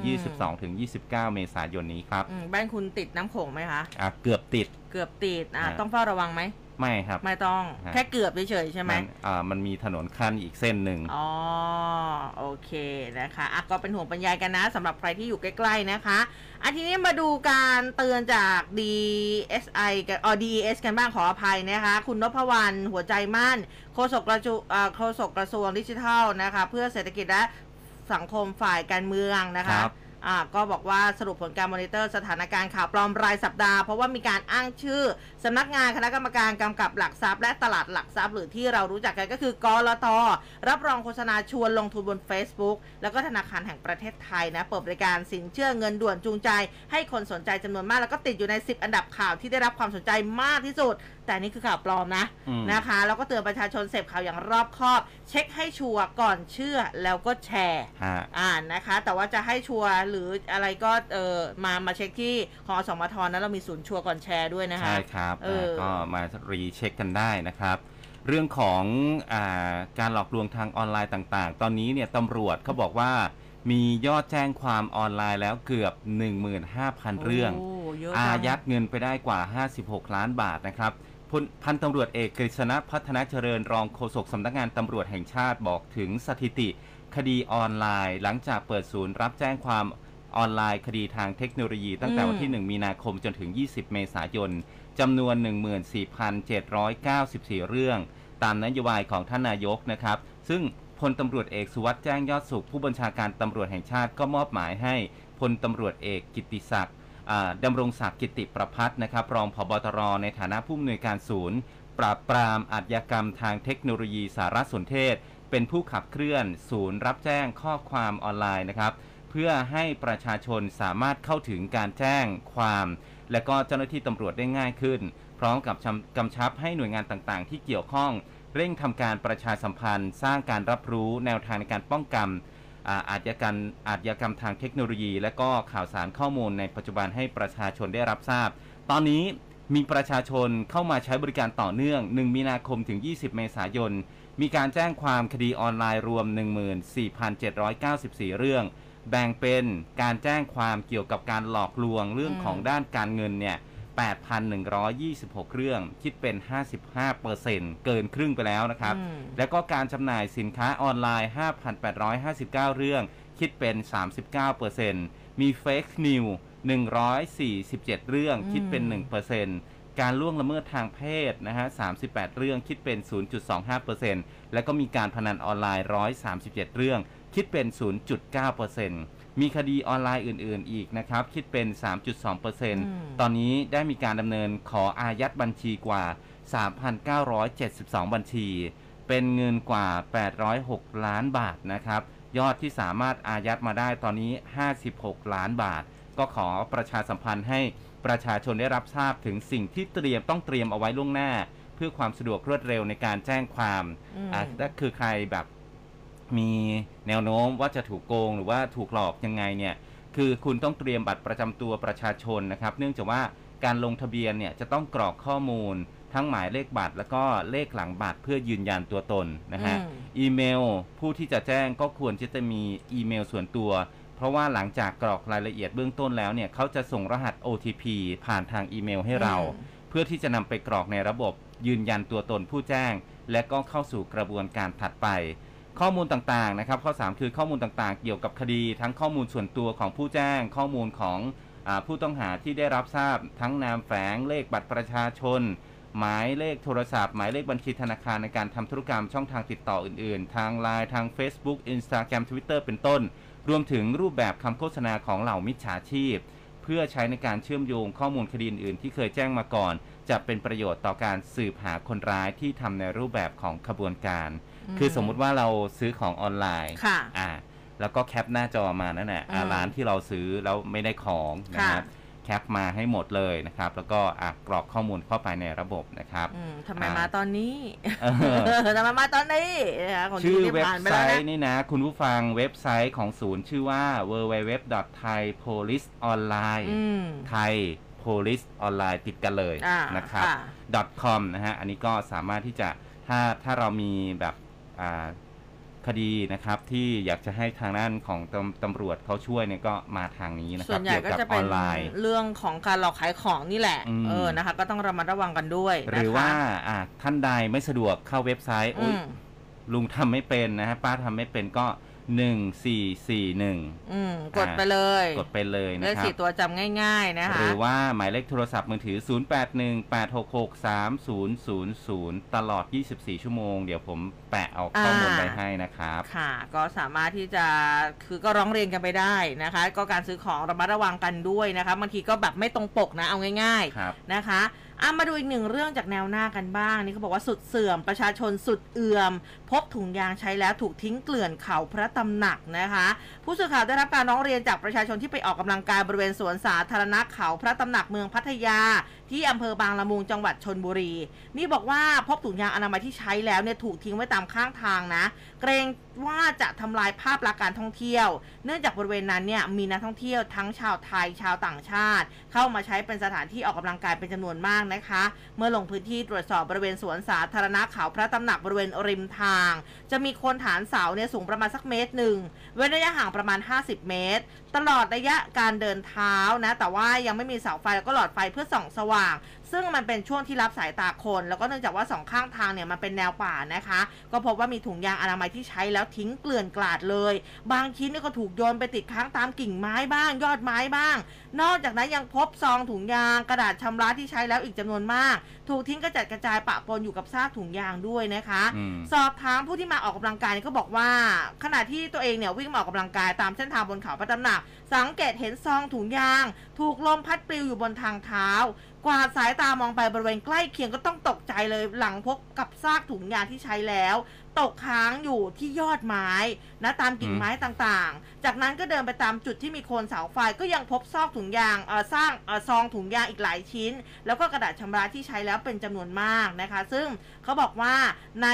[SPEAKER 3] 22-29 เมษายนนี้ครับ
[SPEAKER 2] อืมบ้านคุณติดน้ำโขงไหมคะ
[SPEAKER 3] อะเกือบติด
[SPEAKER 2] เกือบติดอะ
[SPEAKER 3] ฮะ
[SPEAKER 2] ต้องเฝ้าระวังไหม
[SPEAKER 3] ไม่ครับ
[SPEAKER 2] ไม่ต้อง
[SPEAKER 3] ฮะ
[SPEAKER 2] แค่เกือบเฉยๆใช่ไหม
[SPEAKER 3] นอ่ามันมีถนนขั้นอีกเส้นหนึ่ง
[SPEAKER 2] อ๋อ โอเคนะคะอะก็เป็นห่วงปัญญายกันนะสำหรับใครที่อยู่ใกล้ ๆนะคะอันทีนี้มาดูการเตือนจาก DSI กันอ๋อ DES กันบ้างขออภัยนะคะ คุณนพวรรณหัวใจมั่นโฆษกกระจุเอ่อโฆษกกระทรวงดิจิทัลนะคะ เพื่อเศรษฐกิจและสังคมฝ่ายการเมืองนะคะ
[SPEAKER 3] ครับ
[SPEAKER 2] อ่า ก็บอกว่าสรุปผลการมอนิเตอร์สถานการณ์ข่าวปลอมรายสัปดาห์ เพราะว่ามีการอ้างชื่อ สำนักงานคณะกรรมการกำกับหลักทรัพย์และตลาดหลักทรัพย์ หรือที่เรารู้จักกันก็คือกรตรับรองโฆษณาชวนลงทุนบน Facebook แล้วก็ธนาคารแห่งประเทศไทยนะเปิดบริการสินเชื่อเงินด่วนจูงใจ ให้คนสนใจจำนวนมาก แล้วก็ติดอยู่ใน 10 อันดับข่าวที่ได้รับความสนใจมากที่สุด แต่นี่คือข่าวปลอมนะ
[SPEAKER 3] อืม
[SPEAKER 2] นะคะ แล้วก็เตือนประชาชนเสพข่าวอย่างรอบคอบ เช็คให้ชัวร์ก่อนเชื่อแล้วก็แชร์
[SPEAKER 3] ฮะ
[SPEAKER 2] อ่านนะคะ แต่ว่าจะให้ชัวร์หรืออะไรก็เออมามาเช็คที่ของอสมทนั้นเรามีศูนย์ชัวร์ก่อนแชร์ด้วยนะคะ
[SPEAKER 3] ใช่ครับ
[SPEAKER 2] เออ
[SPEAKER 3] อ่าก็มา recheck กันได้นะครับ เรื่องของอาการหลอกลวงทางออนไลน์ต่างๆ ตอนนี้เนี่ยตำรวจเขาบอกว่ามียอดแจ้งความออนไลน์แล้วเกือบ 15,000 เรื่อง
[SPEAKER 2] โอ้เยอะจังอา
[SPEAKER 3] ยัดเงินไปได้กว่า 56 ล้านบาทนะครับพลพันตำรวจเอกกฤษณะพัฒนาเจริญรองโฆษกสำนักงานตำรวจแห่งชาติบอกถึงสถิติ คดีออนไลน์ หลังจากเปิดศูนย์รับแจ้งความออนไลน์คดีทางเทคโนโลยี ตั้งแต่วันที่ 1 มีนาคมจนถึง 20 เมษายน จำนวน 14,794 เรื่อง ตามนโยบายของท่านนายกนะครับ ซึ่งพลตำรวจเอกสุวัสด์แจ้งยอดสุข ผู้บัญชาการตำรวจแห่งชาติก็มอบหมายให้พลตำรวจเอกกิติศักดิ์ดำรงศักดิ์กิติประพัฒน์นะครับ รองผบตรในฐานะผู้อำนวยการศูนย์ ปราบปรามอาชญากรรมทางเทคโนโลยีสารสนเทศ เป็นผู้ขับเคลื่อน ศูนย์รับแจ้งข้อความออนไลน์นะครับ เพื่อให้ประชาชนสามารถเข้าถึงการแจ้งความ และก็เจ้าหน้าที่ตำรวจได้ง่ายขึ้น พร้อมกับกำชับให้หน่วยงานต่างๆ ที่เกี่ยวข้อง เร่งทำการประชาสัมพันธ์ สร้างการรับรู้แนวทางในการป้องกันอาอาชญากรรมอาชญากรรมทางเทคโนโลยี และก็ข่าวสารข้อมูลในปัจจุบันให้ประชาชนได้รับทราบ ตอนนี้มีประชาชนเข้ามาใช้บริการต่อเนื่อง 1 มีนาคมถึง 20 เมษายน มีการแจ้งความคดีออนไลน์รวม 14,794 เรื่อง แบ่งเป็นการแจ้งความเกี่ยวกับการหลอกลวงเรื่อง
[SPEAKER 2] อืม
[SPEAKER 3] ของด้านการเงินเนี่ย8,126 เรื่อง คิดเป็น 55เปอร์เซ็นต์เกินครึ่งไปแล้วนะครับ
[SPEAKER 2] อืม
[SPEAKER 3] แล้วก็การจำหน่ายสินค้าออนไลน์ 5,859 เรื่อง คิดเป็น 39เปอร์เซ็นต์มี fake news 147 เรื่อง คิดเป็น1เปอร์เซ็นต์การล่วงละเมิดทางเพศนะฮะ 38 เรื่อง คิดเป็น 0.25เปอร์เซ็นต์แล้วก็มีการพนันออนไลน์ 137 เรื่อง คิดเป็น 0.9%มีคดีออนไลน์อื่น ๆ อีกนะครับ คิดเป็น 3.2%ตอนนี้ได้มีการดำเนินขออายัดบัญชีกว่า 3,972 บัญชี เป็นเงินกว่า 806 ล้านบาทนะครับ ยอดที่สามารถอายัดมาได้ตอนนี้ 56 ล้านบาท ก็ขอประชาสัมพันธ์ให้ประชาชนได้รับทราบถึงสิ่งที่เตรียมต้องเตรียมเอาไว้ล่วงหน้า เพื่อความสะดวกรวดเร็วในการแจ้งความ
[SPEAKER 2] อืม
[SPEAKER 3] อะถ้าคือใครแบบ มีแนวโน้มว่าจะถูกโกงหรือว่าถูกหลอกยังไงเนี่ยคือคุณต้องเตรียมบัตรประจำตัวประชาชนนะครับ เนื่องจากว่าการลงทะเบียนเนี่ยจะต้องกรอกข้อมูล ทั้งหมายเลขบัตร แล้วก็เลขหลังบัตรเพื่อยืนยันตัวตนนะฮะ
[SPEAKER 2] อืม
[SPEAKER 3] อีเมล ผู้ที่จะแจ้งก็ควรที่จะมีอีเมลส่วนตัว เพราะว่าหลังจากกรอกรายละเอียดเบื้องต้นแล้วเนี่ยเขาจะส่งรหัส OTP ผ่านทางอีเมลให้เรา
[SPEAKER 2] อืม
[SPEAKER 3] เพื่อที่จะนำไปกรอกในระบบยืนยันตัวตนผู้แจ้ง และก็เข้าสู่กระบวนการถัดไป ข้อมูลต่างๆนะครับ ข้อ 3 คือข้อมูลต่างๆ เกี่ยวกับคดี ทั้งข้อมูลส่วนตัวของผู้แจ้ง ข้อมูลของอผู้ต้องหาที่ได้รับทราบ ทั้งนามแฝงเลขบัตรประชาชน หมายเลขโทรศัพท์ หมายเลขบัญชีธนาคารในการทำธุรกรรมช่องทางติดต่ออื่นๆ ทาง Line ทาง Facebook Instagram Twitter เป็นต้น รวมถึงรูปแบบคำโฆษณาของเหล่ามิจฉาชีพ เพื่อใช้ในการเชื่อมโยงข้อมูลคดีอื่นๆ ที่เคยแจ้งมาก่อน จะเป็นประโยชน์ต่อการสืบหาคนร้ายที่ทำในรูปแบบของขบวนการ คือสมมุติว่าเราซื้อของออนไลน์
[SPEAKER 2] ค่ะ
[SPEAKER 3] อ่าแล้วก็แคปหน้าจอมานั่นแหละอ่า
[SPEAKER 2] อืม
[SPEAKER 3] ร้านที่เราซื้อแล้วไม่ได้ของนะครับ
[SPEAKER 2] ค่ะ
[SPEAKER 3] แคปมาให้หมดเลยนะครับ แล้วก็อะกรอกข้อมูลเข้าไปในระบบนะครับ
[SPEAKER 2] อืมทำไม
[SPEAKER 3] อ่าม
[SPEAKER 2] มาตอนนี้
[SPEAKER 3] เออ
[SPEAKER 2] ทำไมมาตอนนี้นะคะของ
[SPEAKER 3] ชื่อ
[SPEAKER 2] ที่
[SPEAKER 3] เว็บ
[SPEAKER 2] ผ่านไป
[SPEAKER 3] ไซ
[SPEAKER 2] แล้วนะ
[SPEAKER 3] ต์นี่นะ คุณผู้ฟังเว็บไซต์ของศูนย์ชื่อว่า www.thaipoliceonline
[SPEAKER 2] อืม
[SPEAKER 3] ไทย police online ติดกันเลย
[SPEAKER 2] อ่า
[SPEAKER 3] นะครับ
[SPEAKER 2] ค่ะ
[SPEAKER 3] .com นะฮะ อันนี้ก็สามารถที่จะถ้าถ้าเรามีแบบอ่า คดีนะครับที่อยากจะให้ทางด้านของตำตำรวจเขาช่วยเนี่ยก็มาทางนี้นะค
[SPEAKER 2] ส่
[SPEAKER 3] รั
[SPEAKER 2] ว
[SPEAKER 3] บ
[SPEAKER 2] นใหญ่
[SPEAKER 3] เกี่ยว
[SPEAKER 2] ก็
[SPEAKER 3] กับ
[SPEAKER 2] จะ
[SPEAKER 3] อ
[SPEAKER 2] เป็
[SPEAKER 3] อนนไลน์
[SPEAKER 2] เรื่องของการหลอกขายของนี่แหละ
[SPEAKER 3] อืม
[SPEAKER 2] เออนะคะ ก็ต้องระมัดระวังกันด้วย
[SPEAKER 3] ห
[SPEAKER 2] นะคะ
[SPEAKER 3] รือว่าอ่าท่านใดไม่สะดวกเข้าเว็บไซต์
[SPEAKER 2] อื
[SPEAKER 3] อุ๊ย
[SPEAKER 2] ม
[SPEAKER 3] ลุงทำไม่เป็นนะฮะป้าทำไม่เป็นก็ 1441
[SPEAKER 2] อืมกดไปเลย
[SPEAKER 3] กดไปเลย
[SPEAKER 2] เล
[SPEAKER 3] นะ
[SPEAKER 2] ข
[SPEAKER 3] ครั
[SPEAKER 2] สี่
[SPEAKER 3] บ
[SPEAKER 2] ตัวจำง่าย ๆ นะคะ
[SPEAKER 3] หรือว่าหมายเลขโทรศัพท์มือถือ 0818663000 ตลอด 24 ชั่วโมง เดี๋ยวผมแปะเอาข้อมูล
[SPEAKER 2] อ่า
[SPEAKER 3] ไว้ให้นะครับ
[SPEAKER 2] ค่ะ ก็สามารถที่จะคือก็ร้องเรียนกันไปได้นะคะ ก็การซื้อของระมัดระวังกันด้วยนะคะบางทีก็แบบไม่ตรงปกนะเอาง่ายๆ
[SPEAKER 3] ครับ
[SPEAKER 2] นะคะ อามาดูอีกหนึ่งเรื่องจากแนวหน้ากันบ้าง นี่เขาบอกว่าสุดเสื่อมประชาชนสุดเอื่อม พบถุงยางใช้แล้วถูกทิ้งเกลื่อนเขาพระตำหนักนะคะ ผู้สื่อข่าวได้รับการร้องเรียนจากประชาชนที่ไปออกกำลังกายบริเวณสวนสาธารณะเขาพระตำหนักเมืองพัทยาที่อำเภอบางละมุงจังหวัดชนบุรี นี่บอกว่าพบถุงยางอนามัยที่ใช้แล้วเนี่ยถูกทิ้งไว้ตามข้างทางนะ เกรงว่าจะทำลายภาพลักษณ์การท่องเที่ยว เนื่องจากบริเวณนั้นเนี่ยมีนักท่องเที่ยวทั้งชาวไทยชาวต่างชาติ เข้ามาใช้เป็นสถานที่ออกกำลังกายเป็นจำนวนมากนะคะ เมื่อลงพื้นที่ตรวจสอบบริเวณสวนสาธารณะเขาพระตำหนักบริเวณริมทาง จะมีโคนฐานเสาเนี่ยสูงประมาณสักเมตรหนึ่ง เว้นระยะห่างประมาณ 50 เมตร ตลอดระยะการเดินเท้านะ แต่ว่ายังไม่มีเสาไฟแล้วก็หลอดไฟเพื่อส่องสว่างซึ่งมันเป็นช่วงที่รับสายตาคน แล้วก็เนื่องจากว่าสองข้างทางเนี่ยมันเป็นแนวป่านะคะ ก็พบว่ามีถุงยางอนามัยที่ใช้แล้วทิ้งเกลื่อนกลาดเลย บางชิ้นเนี่ยก็ถูกโยนไปติดค้างตามกิ่งไม้บ้าง ยอดไม้บ้าง นอกจากนั้นยังพบซองถุงยางกระดาษชำระที่ใช้แล้วอีกจำนวนมาก ถูกทิ้งกระจัดกระจายปะปนอยู่กับซากถุงยางด้วยนะคะ
[SPEAKER 3] อืม
[SPEAKER 2] สอบถามผู้ที่มาออกกำลังกายเนี่ยก็บอกว่า ขณะที่ตัวเองเนี่ยวิ่งมาออกกำลังกายตามเส้นทางบนเขาพระตำหนัก สังเกตเห็นซองถุงยาง ถูกลมพัดปลิวอยู่บนทางเท้าก วาดสายตามองไปบริเวณใกล้เคียงก็ต้องตกใจเลยหลังพบกับซากถุงยางที่ใช้แล้ว ตกค้างอยู่ที่ยอดไม้นะตามกิ่งไม้ต่างๆ จากนั้นก็เดินไปตามจุดที่มีโคนเสาไฟก็ยังพบซอกถุงยางเออสร้างเออซองถุงยางอีกหลายชิ้น แล้วก็กระดาษชำระที่ใช้แล้วเป็นจำนวนมากนะคะ ซึ่งเขาบอกว่าใน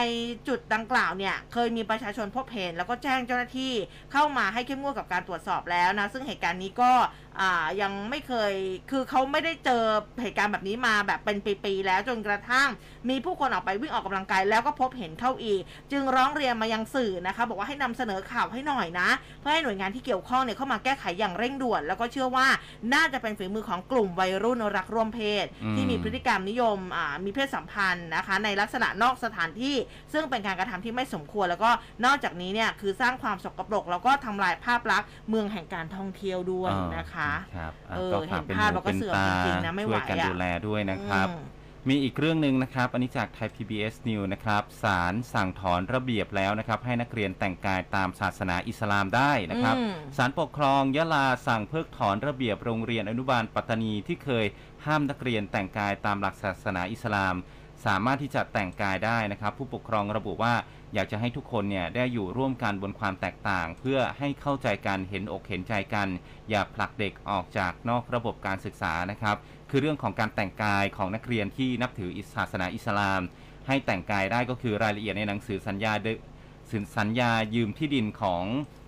[SPEAKER 2] จุดดังกล่าวเนี่ยเคยมีประชาชนพบเห็น แล้วก็แจ้งเจ้าหน้าที่เข้ามาให้เข้มงวดกับการตรวจสอบแล้วนะซึ่งเหตุการณ์นี้ก็อ่ายังไม่เคยคือเขาไม่ได้เจอเหตุการณ์แบบนี้มาแบบเป็นปีๆแล้วจนกระทั่ง มีผู้คนออกไปวิ่งออกกำลังกายแล้วก็พบเห็นเข้าอีก จึงร้องเรียนมายังสื่อนะคะ บอกว่าให้นำเสนอข่าวให้หน่อยนะ เพื่อให้หน่วยงานที่เกี่ยวข้องเนี่ยเข้ามาแก้ไขอย่างเร่งด่วน แล้วก็เชื่อว่าน่าจะเป็นฝีมือของกลุ่มวัยรุ่นรักร่วมเพศ
[SPEAKER 3] อืม
[SPEAKER 2] ที่มีพฤติกรรมนิยมอ่ามีเพศสัมพันธ์นะคะ ในลักษณะนอกสถานที่ ซึ่งเป็นการกระทำที่ไม่สมควร แล้วก็นอกจากนี้เนี่ยคือสร้างความสกปรกแล้วก็ทำลายภาพลักษณ์เมืองแห่งการท่องเที่ยวด้วยนะคะ
[SPEAKER 3] ครับอะ
[SPEAKER 2] เออ
[SPEAKER 3] ก็ฝากเป็น
[SPEAKER 2] เห็นภาพ
[SPEAKER 3] หู
[SPEAKER 2] แล้วก็
[SPEAKER 3] เป็น
[SPEAKER 2] เสื่อม
[SPEAKER 3] ตา
[SPEAKER 2] จริงๆนะไม่ไหว
[SPEAKER 3] ช่วยกัน
[SPEAKER 2] อะ
[SPEAKER 3] ดูแลด้วยนะครับ
[SPEAKER 2] อืม
[SPEAKER 3] มีอีกเรื่องหนึ่งนะครับ อันนี้จากไทย PBS News นะครับศาลสั่งถอนระเบียบแล้วนะครับ ให้นักเรียนแต่งกายตามศาสนาอิสลามได้นะครับ
[SPEAKER 2] อืม
[SPEAKER 3] ศาลปกครองยะลาสั่งเพิกถอนระเบียบโรงเรียนอนุบาลปัตตานีที่เคยห้ามนักเรียนแต่งกายตามหลักศาสนาอิสลาม สามารถที่จะแต่งกายได้นะครับ ผู้ปกครองระบุว่าอยากจะให้ทุกคนเนี่ยได้อยู่ร่วมกันบนความแตกต่าง เพื่อให้เข้าใจกันเห็นอกเห็นใจกัน อย่าผลักเด็กออกจากนอกระบบการศึกษานะครับ คือเรื่องของการแต่งกายของนักเรียนที่นับถือศาสนาอิสลาม ให้แต่งกายได้ก็คือรายละเอียดในหนังสือสัญญาเดสัญญายืมที่ดินของ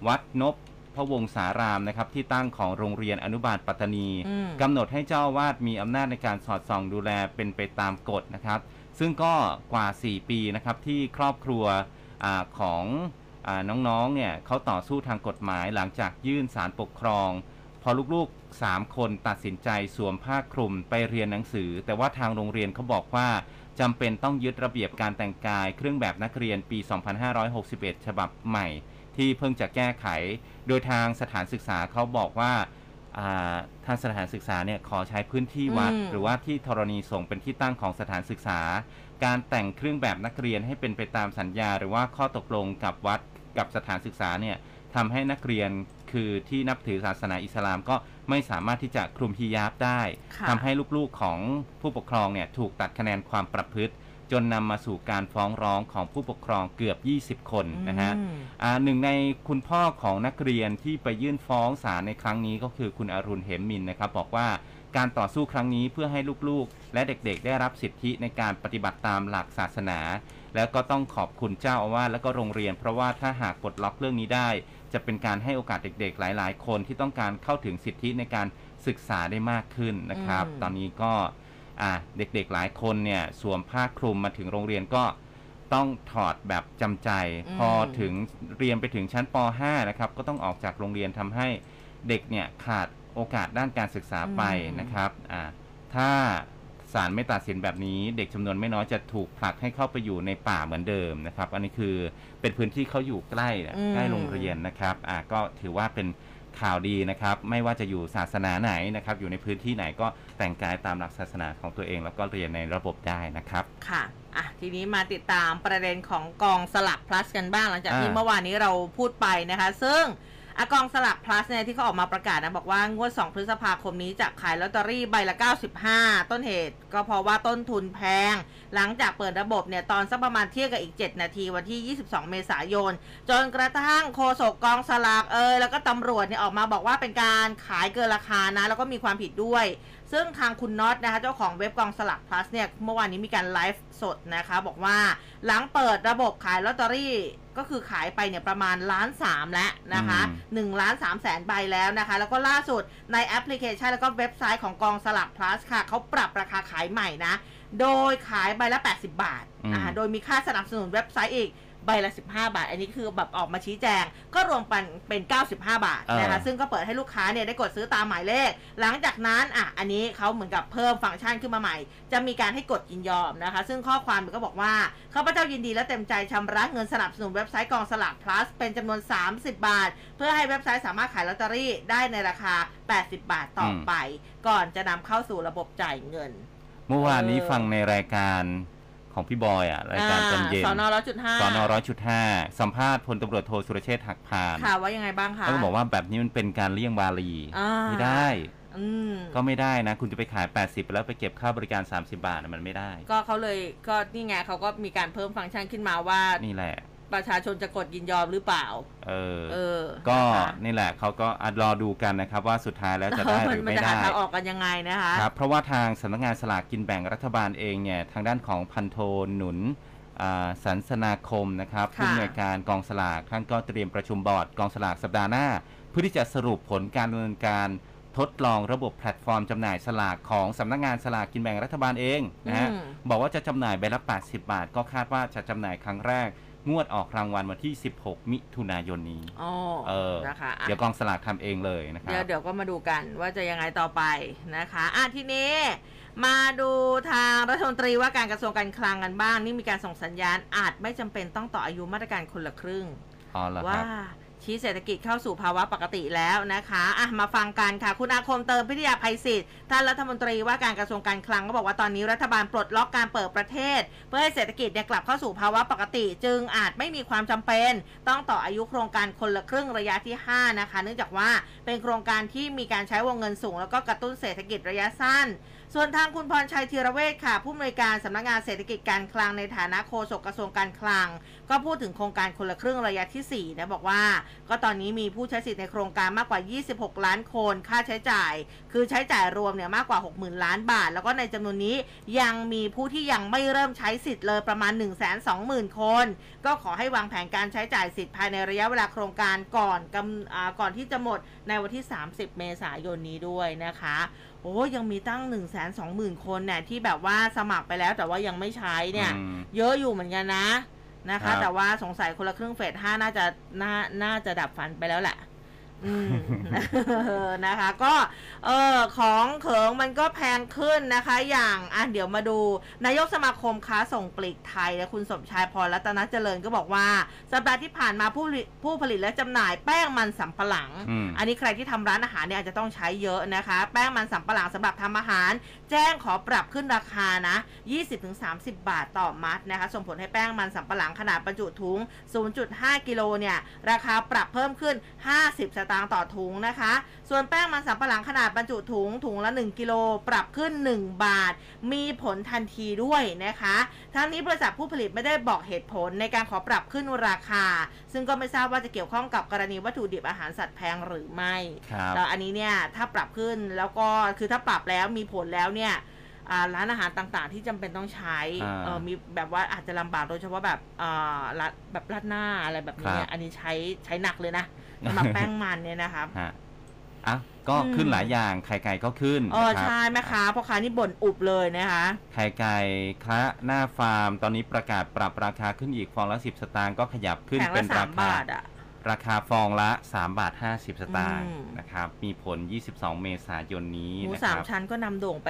[SPEAKER 3] วัดนบพระวงศารามนะครับที่ตั้งของโรงเรียนอนุบาลปัตตานี
[SPEAKER 2] อืม
[SPEAKER 3] กำหนดให้เจ้าอาวาสมีอำนาจในการสอดส่องดูแลเป็นไปตามกฎนะครับ ซึ่งก็กว่า 4 ปีนะครับที่ครอบครัวอาของอาน้องๆเนี่ยเขาต่อสู้ทางกฎหมายหลังจากยื่นสารปกครอง พอลูกๆ 3 คนตัดสินใจสวมผ้าคลุมไปเรียนหนังสือ แต่ว่าทางโรงเรียนเขาบอกว่าจำเป็นต้องยึดระเบียบการแต่งกาย เครื่องแบบนักเรียนปี 2561 ฉบับใหม่ ที่เพิ่งจะแก้ไข โดยทางสถานศึกษาเขาบอกว่าอ่าทางสถานศึกษาเนี่ยขอใช้พื้นที่วัด
[SPEAKER 2] อืม
[SPEAKER 3] หรือว่าที่ธรณีสงฆ์เป็นที่ตั้งของสถานศึกษา การแต่งเครื่องแบบนักเรียนให้เป็นไปตามสัญญา หรือว่าข้อตกลงกับวัดกับสถานศึกษาเนี่ยทำให้นักเรียน คือที่นับถือศาสนาอิสลามก็ไม่สามารถที่จะคลุมฮิญาบได้
[SPEAKER 2] ค่ะ
[SPEAKER 3] ทำให้ลูกๆของผู้ปกครองเนี่ยถูกตัดคะแนนความประพฤติ จนนำมาสู่การฟ้องร้องของผู้ปกครองเกือบ 20 คนนะฮะ
[SPEAKER 2] อืม
[SPEAKER 3] อ่าหนึ่งในคุณพ่อของนักเรียนที่ไปยื่นฟ้องศาลในครั้งนี้ก็คือคุณอรุณเหมมินนะครับบอกว่าการต่อสู้ครั้งนี้เพื่อให้ลูกๆ และเด็กๆ ได้รับสิทธิในการปฏิบัติตามหลักศาสนา แล้วก็ต้องขอบคุณเจ้าอาวาสและก็โรงเรียน เพราะว่าถ้าหากปลดล็อกเรื่องนี้ได้ จะเป็นการให้โอกาสเด็กๆ หลาย ๆ คนที่ต้องการเข้าถึงสิทธิในการศึกษาได้มากขึ้นนะครับ
[SPEAKER 2] อืม
[SPEAKER 3] ตอนนี้ก็อะเด็กๆหลายคนเนี่ยสวมผ้าคลุมมาถึงโรงเรียนก็ต้องถอดแบบจำใจ
[SPEAKER 2] อืม
[SPEAKER 3] พอถึงเรียนไปถึงชั้นป .5 นะครับก็ต้องออกจากโรงเรียนทำให้เด็กเนี่ยขาดโอกาสด้านการศึกษาไปนะครับอ่าถ้า ศาลไม่ตัดสินแบบนี้ เด็กจำนวนไม่น้อยจะถูกผลักให้เข้าไปอยู่ในป่าเหมือนเดิมนะครับ อันนี้คือเป็นพื้นที่เขาอยู่ใกล้นะ
[SPEAKER 2] อืม
[SPEAKER 3] ใกล้โรงเรียนนะครับอ่าก็ถือว่าเป็นข่าวดีนะครับ ไม่ว่าจะอยู่ศาสนาไหนนะครับ อยู่ในพื้นที่ไหนก็แต่งกายตามหลักศาสนาของตัวเอง แล้วก็เรียนในระบบได้นะครับ
[SPEAKER 2] ค่ะอะทีนี้มาติดตามประเด็นของกองสลัก plus กันบ้างหลังจากที่
[SPEAKER 3] อ่า
[SPEAKER 2] เมื่อวานนี้เราพูดไปนะคะ ซึ่ง อากองสลักพลัสเนี่ยที่เขาออกมาประกาศนะ บอกว่างวด 2 พฤษภาคมนี้จะขายลอตเตอรี่ใบละ 95 ต้นเหตุ ก็เพราะว่าต้นทุนแพง หลังจากเปิดระบบเนี่ย ตอนสักประมาณเที่ยงกับอีก 7 นาทีวันที่ 22 เมษายน จนกระทั่งโฆษกกองสลากเอยแล้วก็ตำรวจเนี่ยออกมาบอกว่าเป็นการขายเกินราคานะ แล้วก็มีความผิดด้วย ซึ่งทางคุณน็อตนะคะเจ้าของเว็บกองสลัก plus เนี่ยเมื่อวานนี้มีการไลฟ์สดนะคะบอกว่าหลังเปิดระบบขายลอตเตอรี่ก็คือขายไปเนี่ยประมาณล้านสามแล้วนะคะ1ล้าน3แสนใบแล้วนะคะ แล้วก็ล่าสุดในแอปพลิเคชันแล้วก็เว็บไซต์ของกองสลัก plus ค่ะเขาปรับราคาขายใหม่นะ โดยขายใบละ 80 บาท
[SPEAKER 3] อืม
[SPEAKER 2] อ่าโดยมีค่าสนับสนุนเว็บไซต์อีก ใบละ 15 บาท อันนี้คือแบบออกมาชี้แจง ก็รวมเป็นเป็น 95 บาทนะคะ
[SPEAKER 3] เออ
[SPEAKER 2] ซึ่งก็เปิดให้ลูกค้าเนี่ยได้กดซื้อตามหมายเลข หลังจากนั้นอะอันนี้เขาเหมือนกับเพิ่มฟังก์ชันขึ้นมาใหม่ จะมีการให้กดยินยอมนะคะ ซึ่งข้อความมันก็บอกว่าข้าพเจ้ายินดีและเต็มใจชำระเงินสนับสนุนเว็บไซต์กองสลาก plus เป็นจำนวน 30 บาท เพื่อให้เว็บไซต์สามารถขายลอตเตอรี่ได้ในราคา 80 บาทต่ออ
[SPEAKER 3] ม
[SPEAKER 2] ไป ก่อนจะนำเข้าสู่ระบบจ่ายเงิน
[SPEAKER 3] เมื่อวานนี้
[SPEAKER 2] เออ
[SPEAKER 3] ฟังในรายการ ของพี่บอยอะรายการตอนเย็น
[SPEAKER 2] สอนอร้อยจุดห้า
[SPEAKER 3] สอนอร้อยจุดห้าสัมภาษณ์พลตำรวจโทสุรเชษฐ์หักพาน
[SPEAKER 2] ค่ะว่ายังไงบ้างคะ
[SPEAKER 3] เขาก็บอกว่าแบบนี้มันเป็นการเลี่ยงวารี
[SPEAKER 2] อ่า
[SPEAKER 3] ไม่ได้
[SPEAKER 2] อืม
[SPEAKER 3] ก็ไม่ได้นะ คุณจะไปขาย 80 แล้วไปเก็บค่าบริการ 30 บาทน่ะมันไม่ได้
[SPEAKER 2] ก็เขาเลยก็นี่ไงเขาก็มีการเพิ่มฟังก์ชันขึ้นมาว่า
[SPEAKER 3] นี่แหละ
[SPEAKER 2] ประชาชนจะกดยินยอมหรือเปล่า
[SPEAKER 3] เออ
[SPEAKER 2] เออ
[SPEAKER 3] ก็
[SPEAKER 2] นะคะ
[SPEAKER 3] นี่แหละเขาก็อะรอดูกันนะครับว่าสุดท้ายแล้วจะได้หรือ
[SPEAKER 2] มัน
[SPEAKER 3] ไม่
[SPEAKER 2] จะหา
[SPEAKER 3] ได้
[SPEAKER 2] ทางออกกันยังไงนะคะ
[SPEAKER 3] ครับเพราะว่าทางสำนักงานสลากกินแบ่งรัฐบาลเองเนี่ยทางด้านของพันโทหนุนอ่าสันสนาคมนะครับ
[SPEAKER 2] ค่ะ
[SPEAKER 3] ผู้อำนวยการกองสลากท่านก็เตรียมประชุมบอร์ดกองสลากสัปดาห์หน้า เพื่อที่จะสรุปผลการดำเนินการทดลองระบบแพลตฟอร์มจำหน่ายสลากของสำนักงานสลากกินแบ่งรัฐบาลเองนะฮะ
[SPEAKER 2] อืม
[SPEAKER 3] บอกว่าจะจำหน่ายใบละ 80 บาท ก็คาดว่าจะจำหน่ายครั้งแรก งวดออกรางวัลวันที่ 16 มิถุนายนนี้
[SPEAKER 2] อ๋อ
[SPEAKER 3] เออ
[SPEAKER 2] นะคะอะ
[SPEAKER 3] เดี๋ยวกองสลากทำเองเลยนะครั
[SPEAKER 2] เดี๋ยว
[SPEAKER 3] บ
[SPEAKER 2] เดี๋ยวก็มาดูกันว่าจะยังไงต่อไปนะคะอะทีนี้มาดูทางรัฐมนตรีว่าการกระทรวงการคลังกันบ้าง นี่มีการส่งสัญญาณอาจไม่จำเป็นต้องต่ออายุมาตรการคนละครึ่ง
[SPEAKER 3] อ๋อเหรอค
[SPEAKER 2] ว่า
[SPEAKER 3] รับ
[SPEAKER 2] ชี้เศรษฐกิจเข้าสู่ภาวะปกติแล้วนะคะอะมาฟังกันค่ะ คุณอาคมเติมพิทยาภัยศิษย์ท่านรัฐมนตรีว่าการกระทรวงการคลังก็บอกว่าตอนนี้รัฐบาลปลดล็อกการเปิดประเทศ เพื่อให้เศรษฐกิจเนี่ยกลับเข้าสู่ภาวะปกติ จึงอาจไม่มีความจำเป็น ต้องต่ออายุโครงการคนละครึ่งระยะที่ 5 นะคะ เนื่องจากว่าเป็นโครงการที่มีการใช้วงเงินสูง แล้วก็กระตุ้นเศรษฐกิจระยะสั้น ส่วนทางคุณพรชัยธีรเวชค่ะ ผู้อำนวยการสำนักงานเศรษฐกิจการคลังในฐานะโฆษกกระทรวงการคลัง ก็พูดถึงโครงการคนละครึ่งระยะที่ 4 นะ บอกว่า ก็ตอนนี้มีผู้ใช้สิทธิ์ในโครงการมากกว่า 26 ล้านคน ค่าใช้จ่าย คือใช้จ่ายรวมเนี่ยมากกว่า 60,000 ล้านบาท แล้วก็ในจำนวนนี้ยังมีผู้ที่ยังไม่เริ่มใช้สิทธิ์เลยประมาณ 120,000 คน ก็ขอให้วางแผนการใช้จ่ายสิทธิ์ภายในระยะเวลาโครงการก่อนก่อนที่จะหมดในวันที่ 30 เมษายนนี้ด้วยนะคะ โอ้ยังมีตั้ง1 2 0 0 0 0คนเนี่ยที่แบบว่าสมัครไปแล้วแต่ว่ายังไม่ใช้เนี่ย
[SPEAKER 3] อืม
[SPEAKER 2] เยอะอยู่เหมือนกันนะนะ
[SPEAKER 3] ครั
[SPEAKER 2] คะ
[SPEAKER 3] บ
[SPEAKER 2] แต่ว่าสงสัยคนละครึ่งเฟสห้าน่าจะน่าน่าจะดับฟันไปแล้วแหละอืม นะคะ ก็เออของเขิงมันก็แพงขึ้นนะคะ อย่างอะเดี๋ยวมาดู นายกสมาคมค้าส่งปลีกไทยและคุณสมชายพรรัตนเจริญก็บอกว่า สัปดาห์ที่ผ่านมาผู้ผู้ผลิตและจำหน่ายแป้งมันสำปะหลัง
[SPEAKER 3] อืม
[SPEAKER 2] อันนี้ใครที่ทำร้านอาหารเนี่ยอาจจะต้องใช้เยอะนะคะ แป้งมันสำปะหลังสำหรับทำอาหาร แจ้งขอปรับขึ้นราคานะ 20-30 บาทต่อมัดนะคะ ส่งผลให้แป้งมันสำปะหลังขนาดบรรจุถุง 0.5 กิโลเนี่ย ราคาปรับเพิ่มขึ้น 50 สตางค์ต่อถุงนะคะ ส่วนแป้งมันสำปะหลังขนาดบรรจุถุงถุงละ 1 กิโล ปรับขึ้น 1 บาท มีผลทันทีด้วยนะคะ ทั้งนี้บริษัทผู้ผลิตไม่ได้บอกเหตุผลในการขอปรับขึ้นราคา ซึ่งก็ไม่ทราบว่าจะเกี่ยวข้องกับกรณีวัตถุดิบอาหารสัตว์แพงหรือไม่
[SPEAKER 3] ครับ
[SPEAKER 2] แล้วอันนี้เนี่ยถ้าปรับขึ้นแล้วก็คือถ้าปรับแล้วมีผลแล้วเนี่ยอ่าร้านอาหารต่างๆ ที่จำเป็นต้องใช้
[SPEAKER 3] อ่า
[SPEAKER 2] เออมีแบบว่าอาจจะลำบากโดยเฉพาะแบบอ่าร้านแบบราดหน้าอะไรแบบนี้เนี่ย
[SPEAKER 3] ครับ
[SPEAKER 2] อันนี้ใช้ใช้หนักเลยนะสำหรับแป้งมันเนี่ยนะครับ
[SPEAKER 3] ฮะอะก็
[SPEAKER 2] อืม
[SPEAKER 3] ขึ้นหลายอย่างไข่ไก่ก็ขึ้น
[SPEAKER 2] เออ
[SPEAKER 3] นะครับ
[SPEAKER 2] ใช่แม่ค้าพ่อค้านี่บ่นอุบเลยนะคะ
[SPEAKER 3] ไข่ไก่คละหน้าฟาร์ม ตอนนี้ประกาศปรับราคาขึ้นอีกฟองละ10สตางค์ก็ขยับขึ้น
[SPEAKER 2] แผง
[SPEAKER 3] เป็
[SPEAKER 2] ละ
[SPEAKER 3] น
[SPEAKER 2] สา
[SPEAKER 3] รามคา
[SPEAKER 2] บาทอะ
[SPEAKER 3] ราคาฟองละ 3 บาท 50 สตางค์
[SPEAKER 2] อืม
[SPEAKER 3] นะครับ มีผล 22 เมษายนนี้
[SPEAKER 2] หมู
[SPEAKER 3] นะค
[SPEAKER 2] สาม
[SPEAKER 3] รับ
[SPEAKER 2] ชั้นก็นำโด่งไป